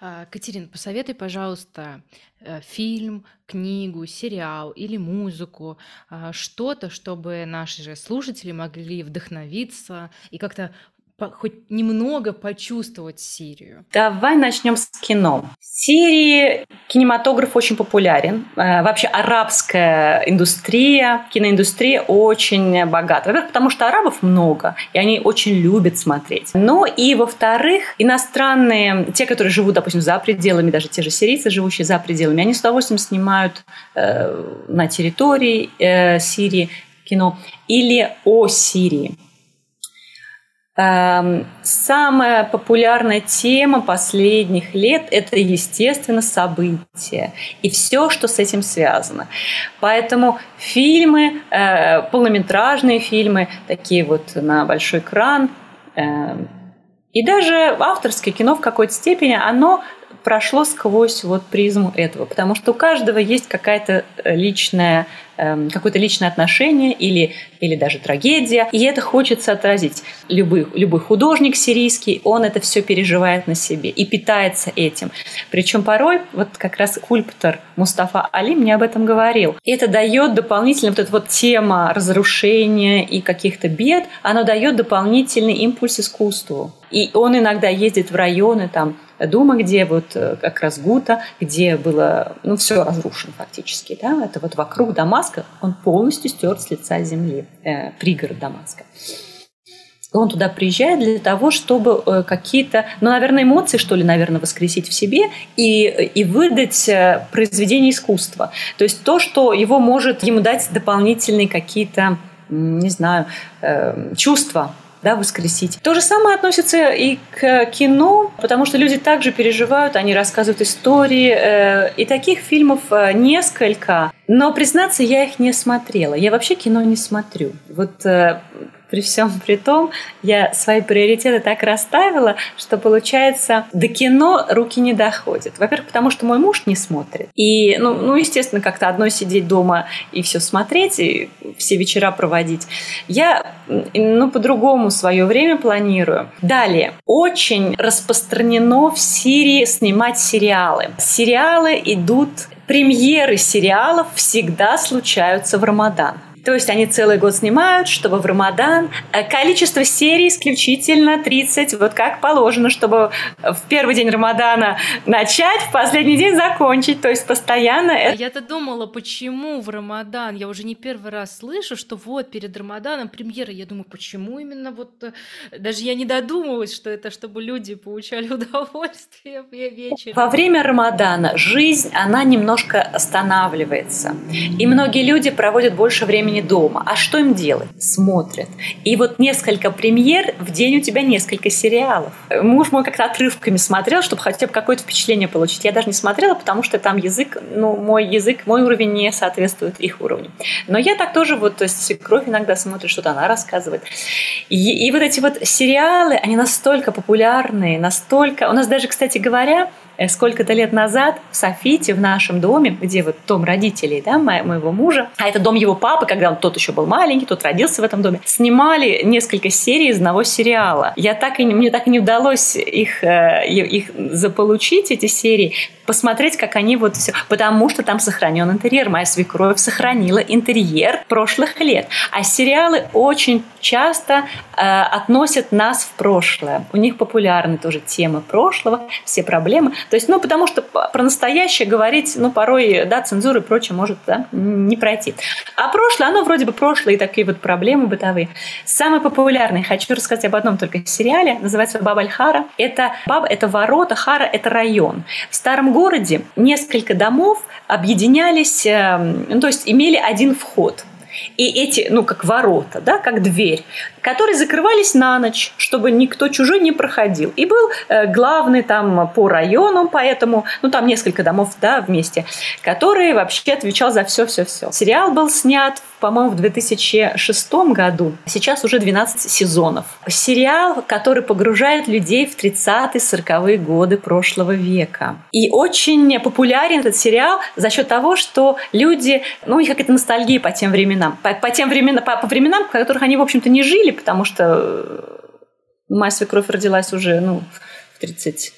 А, Катерин, посоветуй, пожалуйста, э, фильм, книгу, сериал или музыку, а, что-то, чтобы наши же слушатели могли вдохновиться и как-то хоть немного почувствовать Сирию? Давай начнем с кино. В Сирии кинематограф очень популярен. Э, вообще арабская индустрия, киноиндустрия очень богата. Во-первых, потому что арабов много, и они очень любят смотреть. Но и, во-вторых, иностранные, те, которые живут, допустим, за пределами, даже те же сирийцы, живущие за пределами, они с удовольствием снимают э, на территории э, Сирии кино или о Сирии. Эм, самая популярная тема последних лет – это, естественно, события и все, что с этим связано. Поэтому фильмы, э, полнометражные фильмы, такие вот на большой экран, э, и даже авторское кино в какой-то степени, оно прошло сквозь вот призму этого, потому что у каждого есть какая-то личная Эм, какое-то личное отношение или, или даже трагедия. И это хочется отразить. Любой, любой художник сирийский, он это все переживает на себе и питается этим. Причем порой, вот как раз скульптор Мустафа Али мне об этом говорил. И это дает дополнительно, вот эта вот тема разрушения и каких-то бед, она дает дополнительный импульс искусству. И он иногда ездит в районы там дома, где вот э, как раз Гута, где было, ну, все разрушено фактически, да, это вот вокруг Дамаска, он полностью стерт с лица земли, э, пригород Дамаска. Он туда приезжает для того, чтобы э, какие-то, ну, наверное, эмоции, что ли, наверное, воскресить в себе и, и выдать э, произведение искусства. То есть то, что его может ему дать дополнительные какие-то, не знаю, чувства, да, воскресить. То же самое относится и к кино, потому что люди также переживают, они рассказывают истории, э, и таких фильмов э, несколько. Но, признаться, я их не смотрела. Я вообще кино не смотрю. Вот э, при всем при том, я свои приоритеты так расставила, что получается, до кино руки не доходят. Во-первых, потому что мой муж не смотрит. И, ну, ну естественно, как-то одной сидеть дома и все смотреть, и все вечера проводить. Я, ну, по-другому свое время планирую. Далее. Очень распространено в Сирии снимать сериалы. Сериалы идут премьеры сериалов всегда случаются в Рамадан. То есть они целый год снимают, чтобы в Рамадан э, количество серий исключительно 30, вот как положено, чтобы в первый день Рамадана начать, в последний день закончить. То есть постоянно... А я-то думала, почему в Рамадан? Я уже не первый раз слышу, что вот перед Рамаданом премьера. Я думаю, почему именно вот... Э, даже я не додумывалась, что это чтобы люди получали удовольствие вечером. Во время Рамадана жизнь, она немножко останавливается. И многие люди проводят больше времени времени дома. А что им делать? Смотрят. И вот несколько премьер, в день у тебя несколько сериалов. Муж мой как-то отрывками смотрел, чтобы хотя бы какое-то впечатление получить. Я даже не смотрела, потому что там язык, ну, мой язык, мой уровень не соответствует их уровню. Но я так тоже вот, то есть свекровь иногда смотрит, что-то она рассказывает. И, и вот эти вот сериалы, они настолько популярные, настолько... У нас даже, кстати говоря, сколько-то лет назад в Софите, в нашем доме, где вот дом родителей да, моего мужа, а это дом его папы, когда он тот еще был маленький, тот родился в этом доме, снимали несколько серий из одного сериала. Я так и, мне так и не удалось их, э, их заполучить, эти серии, посмотреть, как они вот все, потому что там сохранен интерьер. Моя свекровь сохранила интерьер прошлых лет. А сериалы очень часто э, относят нас в прошлое. У них популярны тоже темы прошлого, все проблемы. То есть, ну, потому что про настоящее говорить, ну, порой, да, цензура и прочее может да, не пройти. А прошлое, оно вроде бы прошлое, и такие вот проблемы бытовые. Самый популярный, хочу рассказать об одном только сериале, называется «Баба-Аль-Хара». Это Баба, это ворота, Хара – это район. В старом городе несколько домов объединялись, эм, ну, то есть имели один вход. И эти, ну, как ворота, да, как дверь, которые закрывались на ночь, чтобы никто чужой не проходил. И был э, главный там по району, поэтому, ну, там несколько домов, да, вместе, который вообще отвечал за все-все-все. Сериал был снят, по-моему, в 2006 году. Сейчас уже 12 сезонов. Сериал, который погружает людей в 30-40-е годы прошлого века. И очень популярен этот сериал за счет того, что люди, ну, у них какая-то ностальгия по тем временам. По, по тем временам, по, по временам, в которых они, в общем-то, не жили, потому что э, моя свекровь родилась уже ну, в 30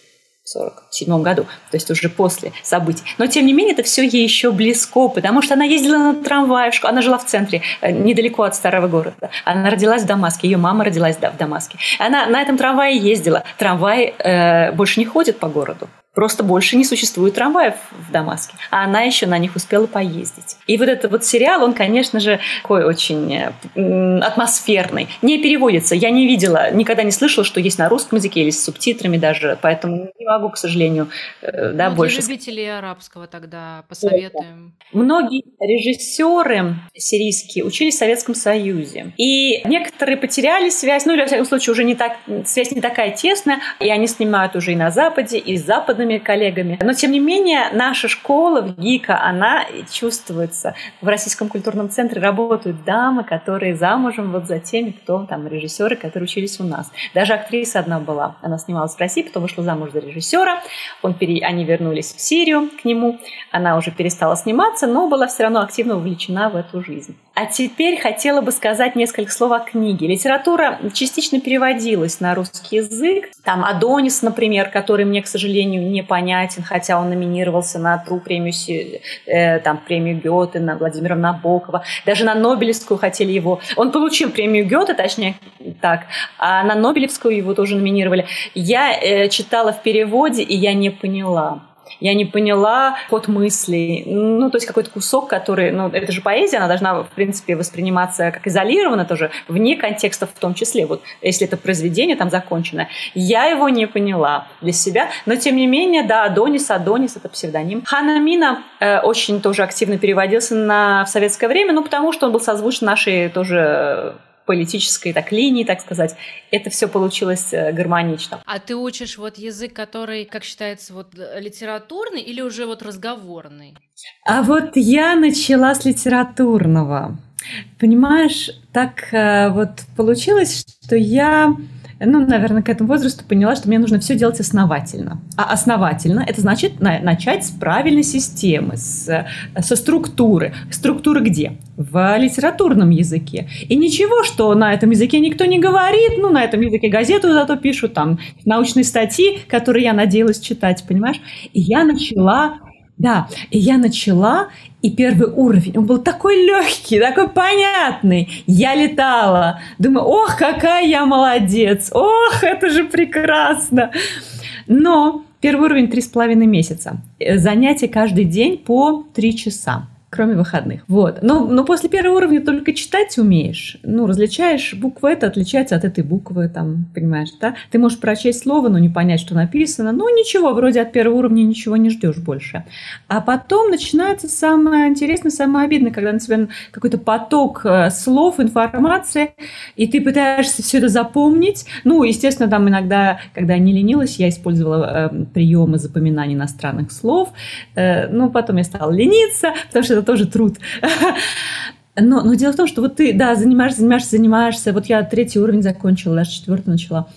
47 году, то есть уже после событий. Но, тем не менее, это все ей еще близко, потому что она ездила на трамвае, она жила в центре, э, недалеко от старого города. Она родилась в Дамаске, ее мама родилась в Дамаске. Она на этом трамвае ездила. Трамвай э, больше не ходит по городу. Просто больше не существует трамваев в Дамаске. А она еще на них успела поездить. И вот этот вот сериал, он, конечно же, такой очень э, атмосферный. Не переводится. Я не видела, никогда не слышала, что есть на русском языке или с субтитрами даже. Поэтому могу, к сожалению, э, да, ну, больше... Для любителей арабского тогда посоветуем. Многие режиссеры сирийские учились в Советском Союзе. И некоторые потеряли связь, ну или, во всяком случае, уже не так, связь не такая тесная, и они снимают уже и на Западе, и с западными коллегами. Но, тем не менее, наша школа в ГИКа, она чувствуется. В Российском культурном центре работают дамы, которые замужем вот за теми, кто там режиссеры, которые учились у нас. Даже актриса одна была. Она снималась в России, потом вышла замуж за режиссера. Он пере... Они вернулись в Сирию к нему. Она уже перестала сниматься, но была все равно активно увлечена в эту жизнь. А теперь хотела бы сказать несколько слов о книге. Литература частично переводилась на русский язык. Там Адонис, например, который мне, к сожалению, непонятен, хотя он номинировался на ту премию, э, там, премию Гёте, на Владимира Набокова. Даже на Нобелевскую хотели его. Он получил премию Гёте, точнее так, а на Нобелевскую его тоже номинировали. Я э, читала в переводе, и я не поняла я не поняла ход мыслей. Ну, то есть какой-то кусок, который... Ну, это же поэзия, она должна, в принципе, восприниматься как изолированно тоже, вне контекста в том числе. Вот если это произведение там закончено. Я его не поняла для себя, но тем не менее, да, Адонис, Адонис — это псевдоним. Ханамина э, очень тоже активно переводился на, в советское время, ну, потому что он был созвучен нашей тоже политической так линии, так сказать, это все получилось э, гармонично. А ты учишь вот язык, который, как считается, вот литературный или уже вот разговорный? А вот я начала с литературного. Понимаешь, так э, вот получилось, что я ну, наверное, к этому возрасту поняла, что мне нужно все делать основательно. А основательно – это значит на, начать с правильной системы, с, со структуры. Структуры где? В литературном языке. И ничего, что на этом языке никто не говорит, ну, на этом языке газету зато пишут, там, научные статьи, которые я надеялась читать, понимаешь? И я начала да, и я начала, и первый уровень, он был такой легкий, такой понятный. Я летала, думаю, ох, какая я молодец, ох, это же прекрасно. Но первый уровень три с половиной месяца. Занятия каждый день по три часа кроме выходных. Вот. Но, но после первого уровня только читать умеешь. Ну, различаешь буквы, это отличается от этой буквы, там, понимаешь, да? Ты можешь прочесть слово, но не понять, что написано. Ну, ничего, вроде от первого уровня ничего не ждешь больше. А потом начинается самое интересное, самое обидное, когда на тебя какой-то поток э, слов, информации, и ты пытаешься все это запомнить. Ну, естественно, там иногда, когда я не ленилась, я использовала э, приемы запоминания иностранных слов. Э, ну, потом я стала лениться, потому что это тоже труд. Но, но дело в том, что вот ты, да, занимаешься, занимаешься, занимаешься. Вот я третий уровень закончила, даже четвертый начала.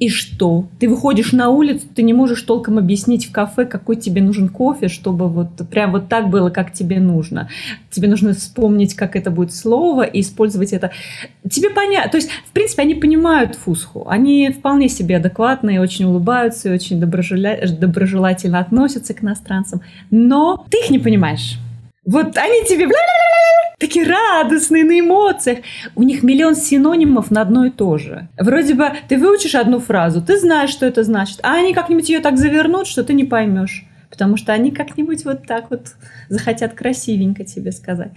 И что? Ты выходишь на улицу, ты не можешь толком объяснить в кафе, какой тебе нужен кофе, чтобы вот прям вот так было, как тебе нужно. Тебе нужно вспомнить, как это будет слово, и использовать это. Тебе понятно. То есть, в принципе, они понимают фусху. Они вполне себе адекватные, очень улыбаются и очень доброжелательно относятся к иностранцам. Но ты их не понимаешь. Вот они тебе такие радостные на эмоциях. У них миллион синонимов на одно и то же. Вроде бы ты выучишь одну фразу, ты знаешь, что это значит, а они как-нибудь ее так завернут, что ты не поймешь. Потому что они как-нибудь вот так вот захотят красивенько тебе сказать.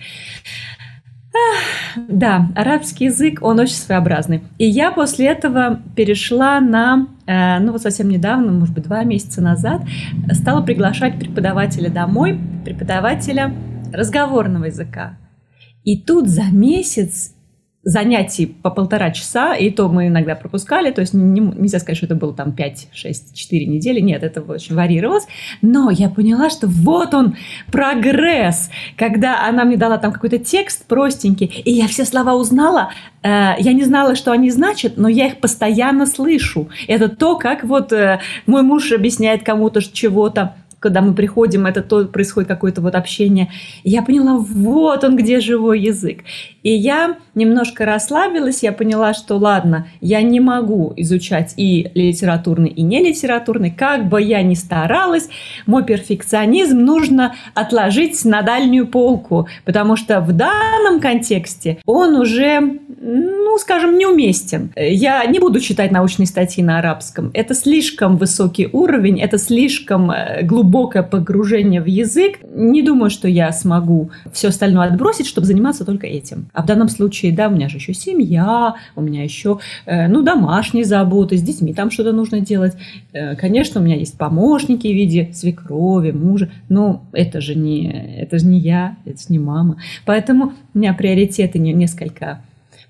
Да, арабский язык, он очень своеобразный. И я после этого перешла на, э, ну вот совсем недавно, может быть, два месяца назад, стала приглашать преподавателя домой, преподавателя разговорного языка. И тут за месяц занятий по полтора часа, и то мы иногда пропускали, то есть не, нельзя сказать, что это было там 5, 6, 4 недели, нет, это очень варьировалось, но я поняла, что вот он, прогресс, когда она мне дала там какой-то текст простенький, и я все слова узнала, э, я не знала, что они значат, но я их постоянно слышу. Это то, как вот э, мой муж объясняет кому-то чего-то, когда мы приходим, это то происходит какое-то вот общение. И я поняла, вот он где живой язык. И я немножко расслабилась, я поняла, что ладно, я не могу изучать и литературный, и не литературный, как бы я ни старалась, мой перфекционизм нужно отложить на дальнюю полку, потому что в данном контексте он уже, ну, скажем, неуместен. Я не буду читать научные статьи на арабском. Это слишком высокий уровень, это слишком э, глубокое погружение в язык. Не думаю, что я смогу все остальное отбросить, чтобы заниматься только этим. А в данном случае, да, у меня же еще семья, у меня еще, э, ну, домашние заботы, с детьми там что-то нужно делать. Э, конечно, у меня есть помощники в виде свекрови, мужа, но это же не, это же не я, это же не мама. Поэтому у меня приоритеты не, несколько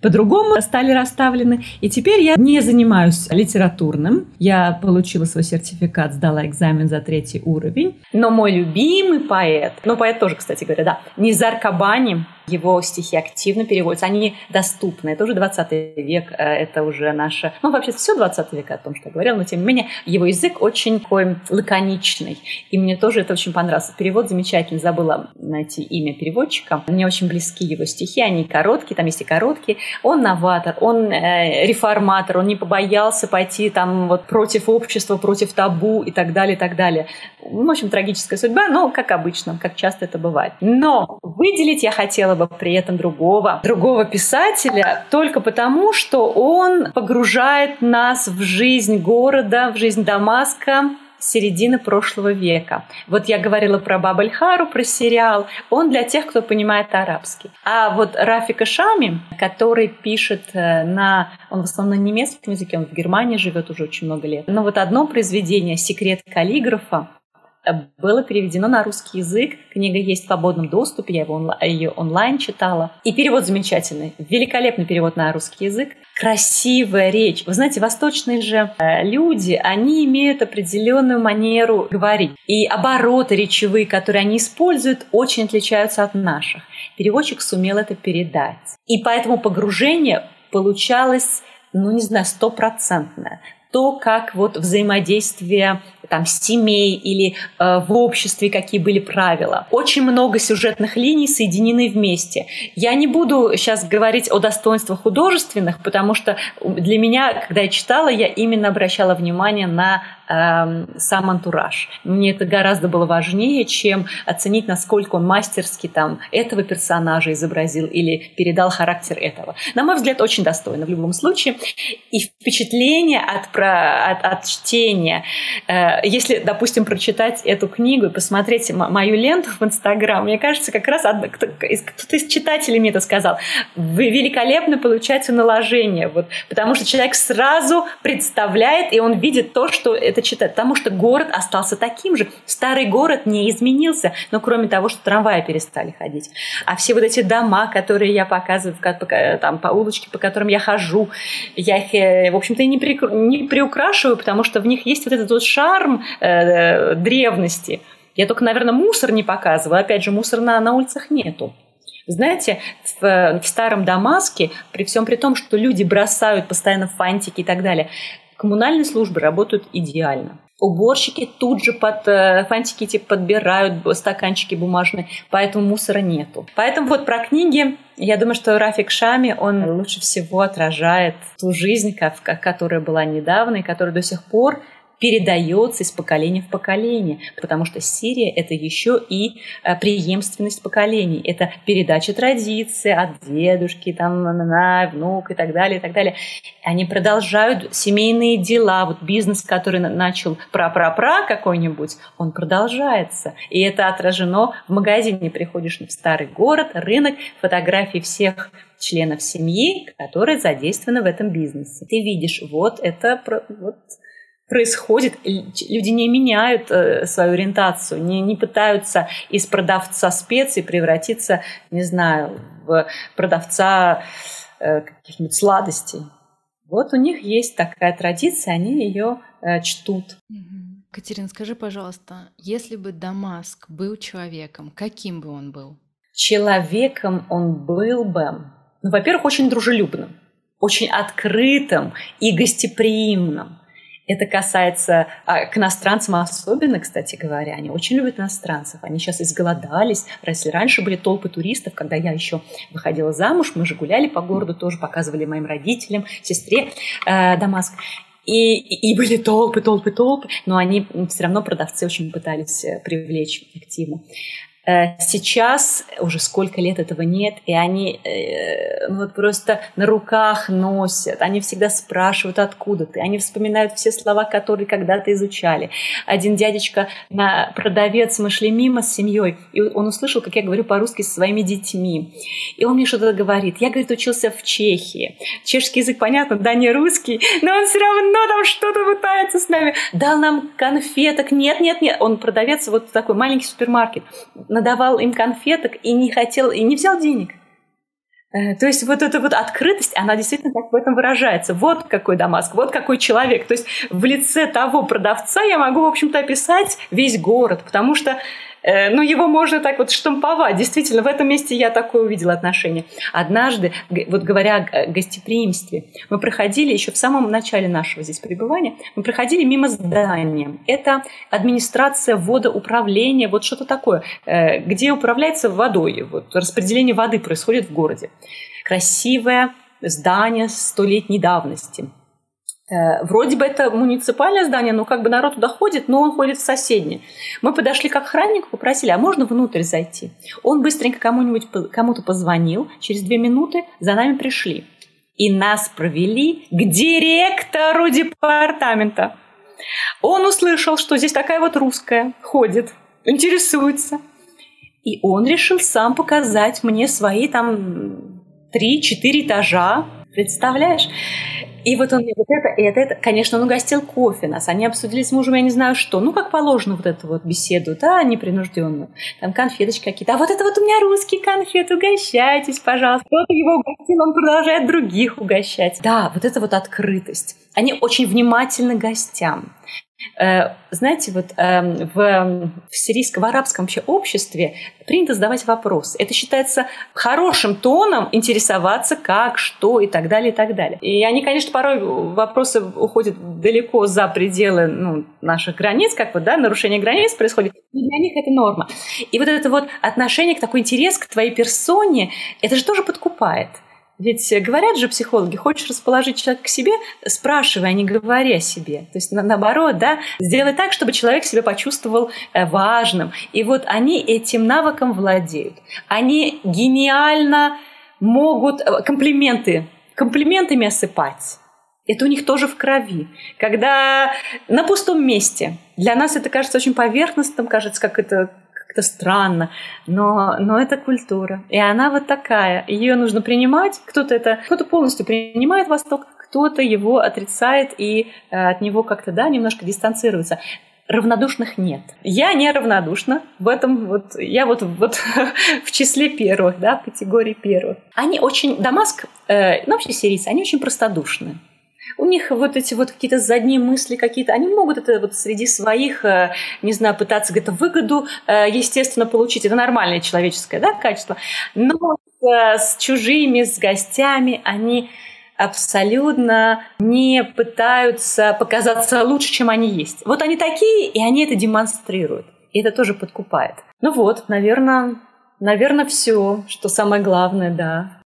по-другому стали расставлены. И теперь я не занимаюсь литературным. Я получила свой сертификат, сдала экзамен за третий уровень. Но мой любимый поэт, ну поэт тоже, кстати говоря, да, Низар Кабани, его стихи активно переводятся, они доступны. Это уже 20 век, э, это уже наше... Ну, вообще, все 20 век о том, что я говорила, но тем не менее, его язык очень такой лаконичный. И мне тоже это очень понравилось. Перевод замечательный, забыла найти имя переводчика. Мне очень близки его стихи, они короткие, там есть и короткие. Он новатор, он э, реформатор, он не побоялся пойти там вот против общества, против табу и так далее, и так далее. В общем, трагическая судьба, но как обычно, как часто это бывает. Но выделить я хотела бы при этом другого, другого писателя только потому, что он погружает нас в жизнь города, в жизнь Дамаска, середины прошлого века. Вот я говорила про Бабальхару, про сериал. Он для тех, кто понимает арабский. А вот Рафика Шами, который пишет э, на... Он в основном на немецком языке, он в Германии живет уже очень много лет. Но вот одно произведение «Секрет каллиграфа», было переведено на русский язык. Книга есть в свободном доступе, я его онла- ее онлайн читала. И перевод замечательный. Великолепный перевод на русский язык. Красивая речь. Вы знаете, восточные же э, люди, они имеют определенную манеру говорить. И обороты речевые, которые они используют, очень отличаются от наших. Переводчик сумел это передать. И поэтому погружение получалось ну, не знаю, стопроцентная то, как вот взаимодействие там семей или э, в обществе какие были правила. Очень много сюжетных линий соединены вместе. Я не буду сейчас говорить о достоинствах художественных, потому что для меня, когда я читала, я именно обращала внимание на э, сам антураж. Мне это гораздо было важнее, чем оценить, насколько он мастерски там этого персонажа изобразил или передал характер этого. На мой взгляд, очень достойно в любом случае. И впечатление от, про, от, от чтения, э, если, допустим, прочитать эту книгу и посмотреть мою ленту в Инстаграм, мне кажется, как раз кто-то из читателей мне это сказал, великолепно получается наложение, вот, потому что человек сразу представляет, и он видит то, что это читает, потому что город остался таким же, старый город не изменился, но кроме того, что трамваи перестали ходить. А все вот эти дома, которые я показываю, там, по улочке, по которым я хожу, я их, э, в общем-то, не, при, не приукрашиваю, потому что в них есть вот этот вот шарм э, древности. Я только, наверное, мусор не показываю. Опять же, мусора на, на улицах нету. Знаете, в, в старом Дамаске, при всем при том, что люди бросают постоянно фантики и так далее, коммунальные службы работают идеально. Уборщики тут же под э, фантики типа подбирают стаканчики бумажные, поэтому мусора нету. Поэтому вот про книги, я думаю, что Рафик Шами, он лучше всего отражает ту жизнь, которая была недавно и которая до сих пор передается из поколения в поколение, потому что Сирия – это еще и э, преемственность поколений, это передача традиции от дедушки, там, на, внук и так далее, и так далее. Они продолжают семейные дела, вот бизнес, который начал пра-пра-пра какой-нибудь, он продолжается. И это отражено в магазине. Приходишь в старый город, рынок, фотографии всех членов семьи, которые задействованы в этом бизнесе. Ты видишь, вот это вот происходит. Люди не меняют э, свою ориентацию, не, не пытаются из продавца специй превратиться, не знаю, в продавца э, каких-нибудь сладостей. Вот у них есть такая традиция, они ее э, чтут. Катерина, скажи, пожалуйста, если бы Дамаск был человеком, каким бы он был? Человеком он был бы, ну, во-первых, очень дружелюбным, очень открытым и гостеприимным. Это касается а, к иностранцам особенно, кстати говоря. Они очень любят иностранцев. Они сейчас изголодались. Если раньше были толпы туристов, когда я еще выходила замуж, мы же гуляли по городу, тоже показывали моим родителям, сестре э, Дамаск. И, и были толпы, толпы, толпы, но они все равно продавцы очень пытались э, привлечь активно. Э, сейчас уже сколько лет этого нет, и они э, ну, вот просто на руках носят, они всегда спрашивают, откуда ты, они вспоминают все слова, которые когда-то изучали. Один дядечка, на продавец, мы шли мимо с семьей, и он услышал, как я говорю по-русски со своими детьми. И он мне что-то говорит. Я, говорит, учился в Чехии. Чешский язык, понятно, да, не русский, но он все равно там что-то пытается с нами. Дал нам конфеток. Нет, нет, нет. Он продавец, вот такой маленький супермаркет надавал им конфеток и не хотел, и не взял денег. Э, то есть вот эта вот открытость, она действительно так в этом выражается. Вот какой Дамаск, вот какой человек. То есть в лице того продавца я могу, в общем-то, описать весь город, потому что ну, его можно так вот штамповать. Действительно, в этом месте я такое увидела отношение. Однажды, вот говоря о гостеприимстве, мы проходили еще в самом начале нашего здесь пребывания, мы проходили мимо здания. Это администрация водоуправления, вот что-то такое, э, где управляется водой, вот распределение воды происходит в городе. Красивое здание столетней давности – Э, вроде бы это муниципальное здание, но как бы народ туда ходит, но он ходит в соседнее. Мы подошли к охраннику, попросили, а можно внутрь зайти? Он быстренько кому-нибудь, кому-то позвонил, через две минуты за нами пришли. И нас провели к директору департамента. Он услышал, что здесь такая вот русская ходит, интересуется. И он решил сам показать мне свои там три-четыре этажа. Представляешь? И вот он мне вот это, и это, это. Конечно, он угостил кофе нас. Они обсудили с мужем, я не знаю что. Ну, как положено вот эту вот беседу, да, непринужденную. Там конфеточки какие-то. А вот это вот у меня русские конфеты, угощайтесь, пожалуйста. Кто-то его угостил, он продолжает других угощать. Да, вот это вот открытость. Они очень внимательны гостям. Э, знаете, вот эм, в, в сирийском, в арабском вообще обществе принято задавать вопросы. Это считается хорошим тоном интересоваться, как, что и так далее, и так далее. И они, конечно, порой вопросы уходят далеко за пределы ну, наших границ, как вот, да, нарушение границ происходит. Но для них это норма. И вот это вот отношение к такой интерес к твоей персоне, это же тоже подкупает. Ведь говорят же психологи, хочешь расположить человека к себе, спрашивай, а не говори о себе. То есть наоборот, да, сделай так, чтобы человек себя почувствовал э, важным. И вот они этим навыком владеют. Они гениально могут э, комплименты, комплиментами осыпать. Это у них тоже в крови. Когда на пустом месте, для нас это кажется очень поверхностным, кажется, как это как-то странно, но, но это культура. И она вот такая. Ее нужно принимать. Кто-то это, кто-то полностью принимает Восток, кто-то его отрицает и э, от него как-то, да, немножко дистанцируется равнодушных нет. Я не равнодушна в этом, вот я вот, вот в числе первых, да, в категории первых. Они очень, Дамаск, э, ну вообще сирийцы, они очень простодушны у них вот эти вот какие-то задние мысли какие-то, они могут это вот среди своих, э, не знаю, пытаться где-то выгоду, э, естественно, получить. Это нормальное человеческое да, качество. Но э, с чужими, с гостями они абсолютно не пытаются показаться лучше, чем они есть. Вот они такие, и они это демонстрируют. И это тоже подкупает. Ну вот, наверное, наверное, все, что самое главное, да.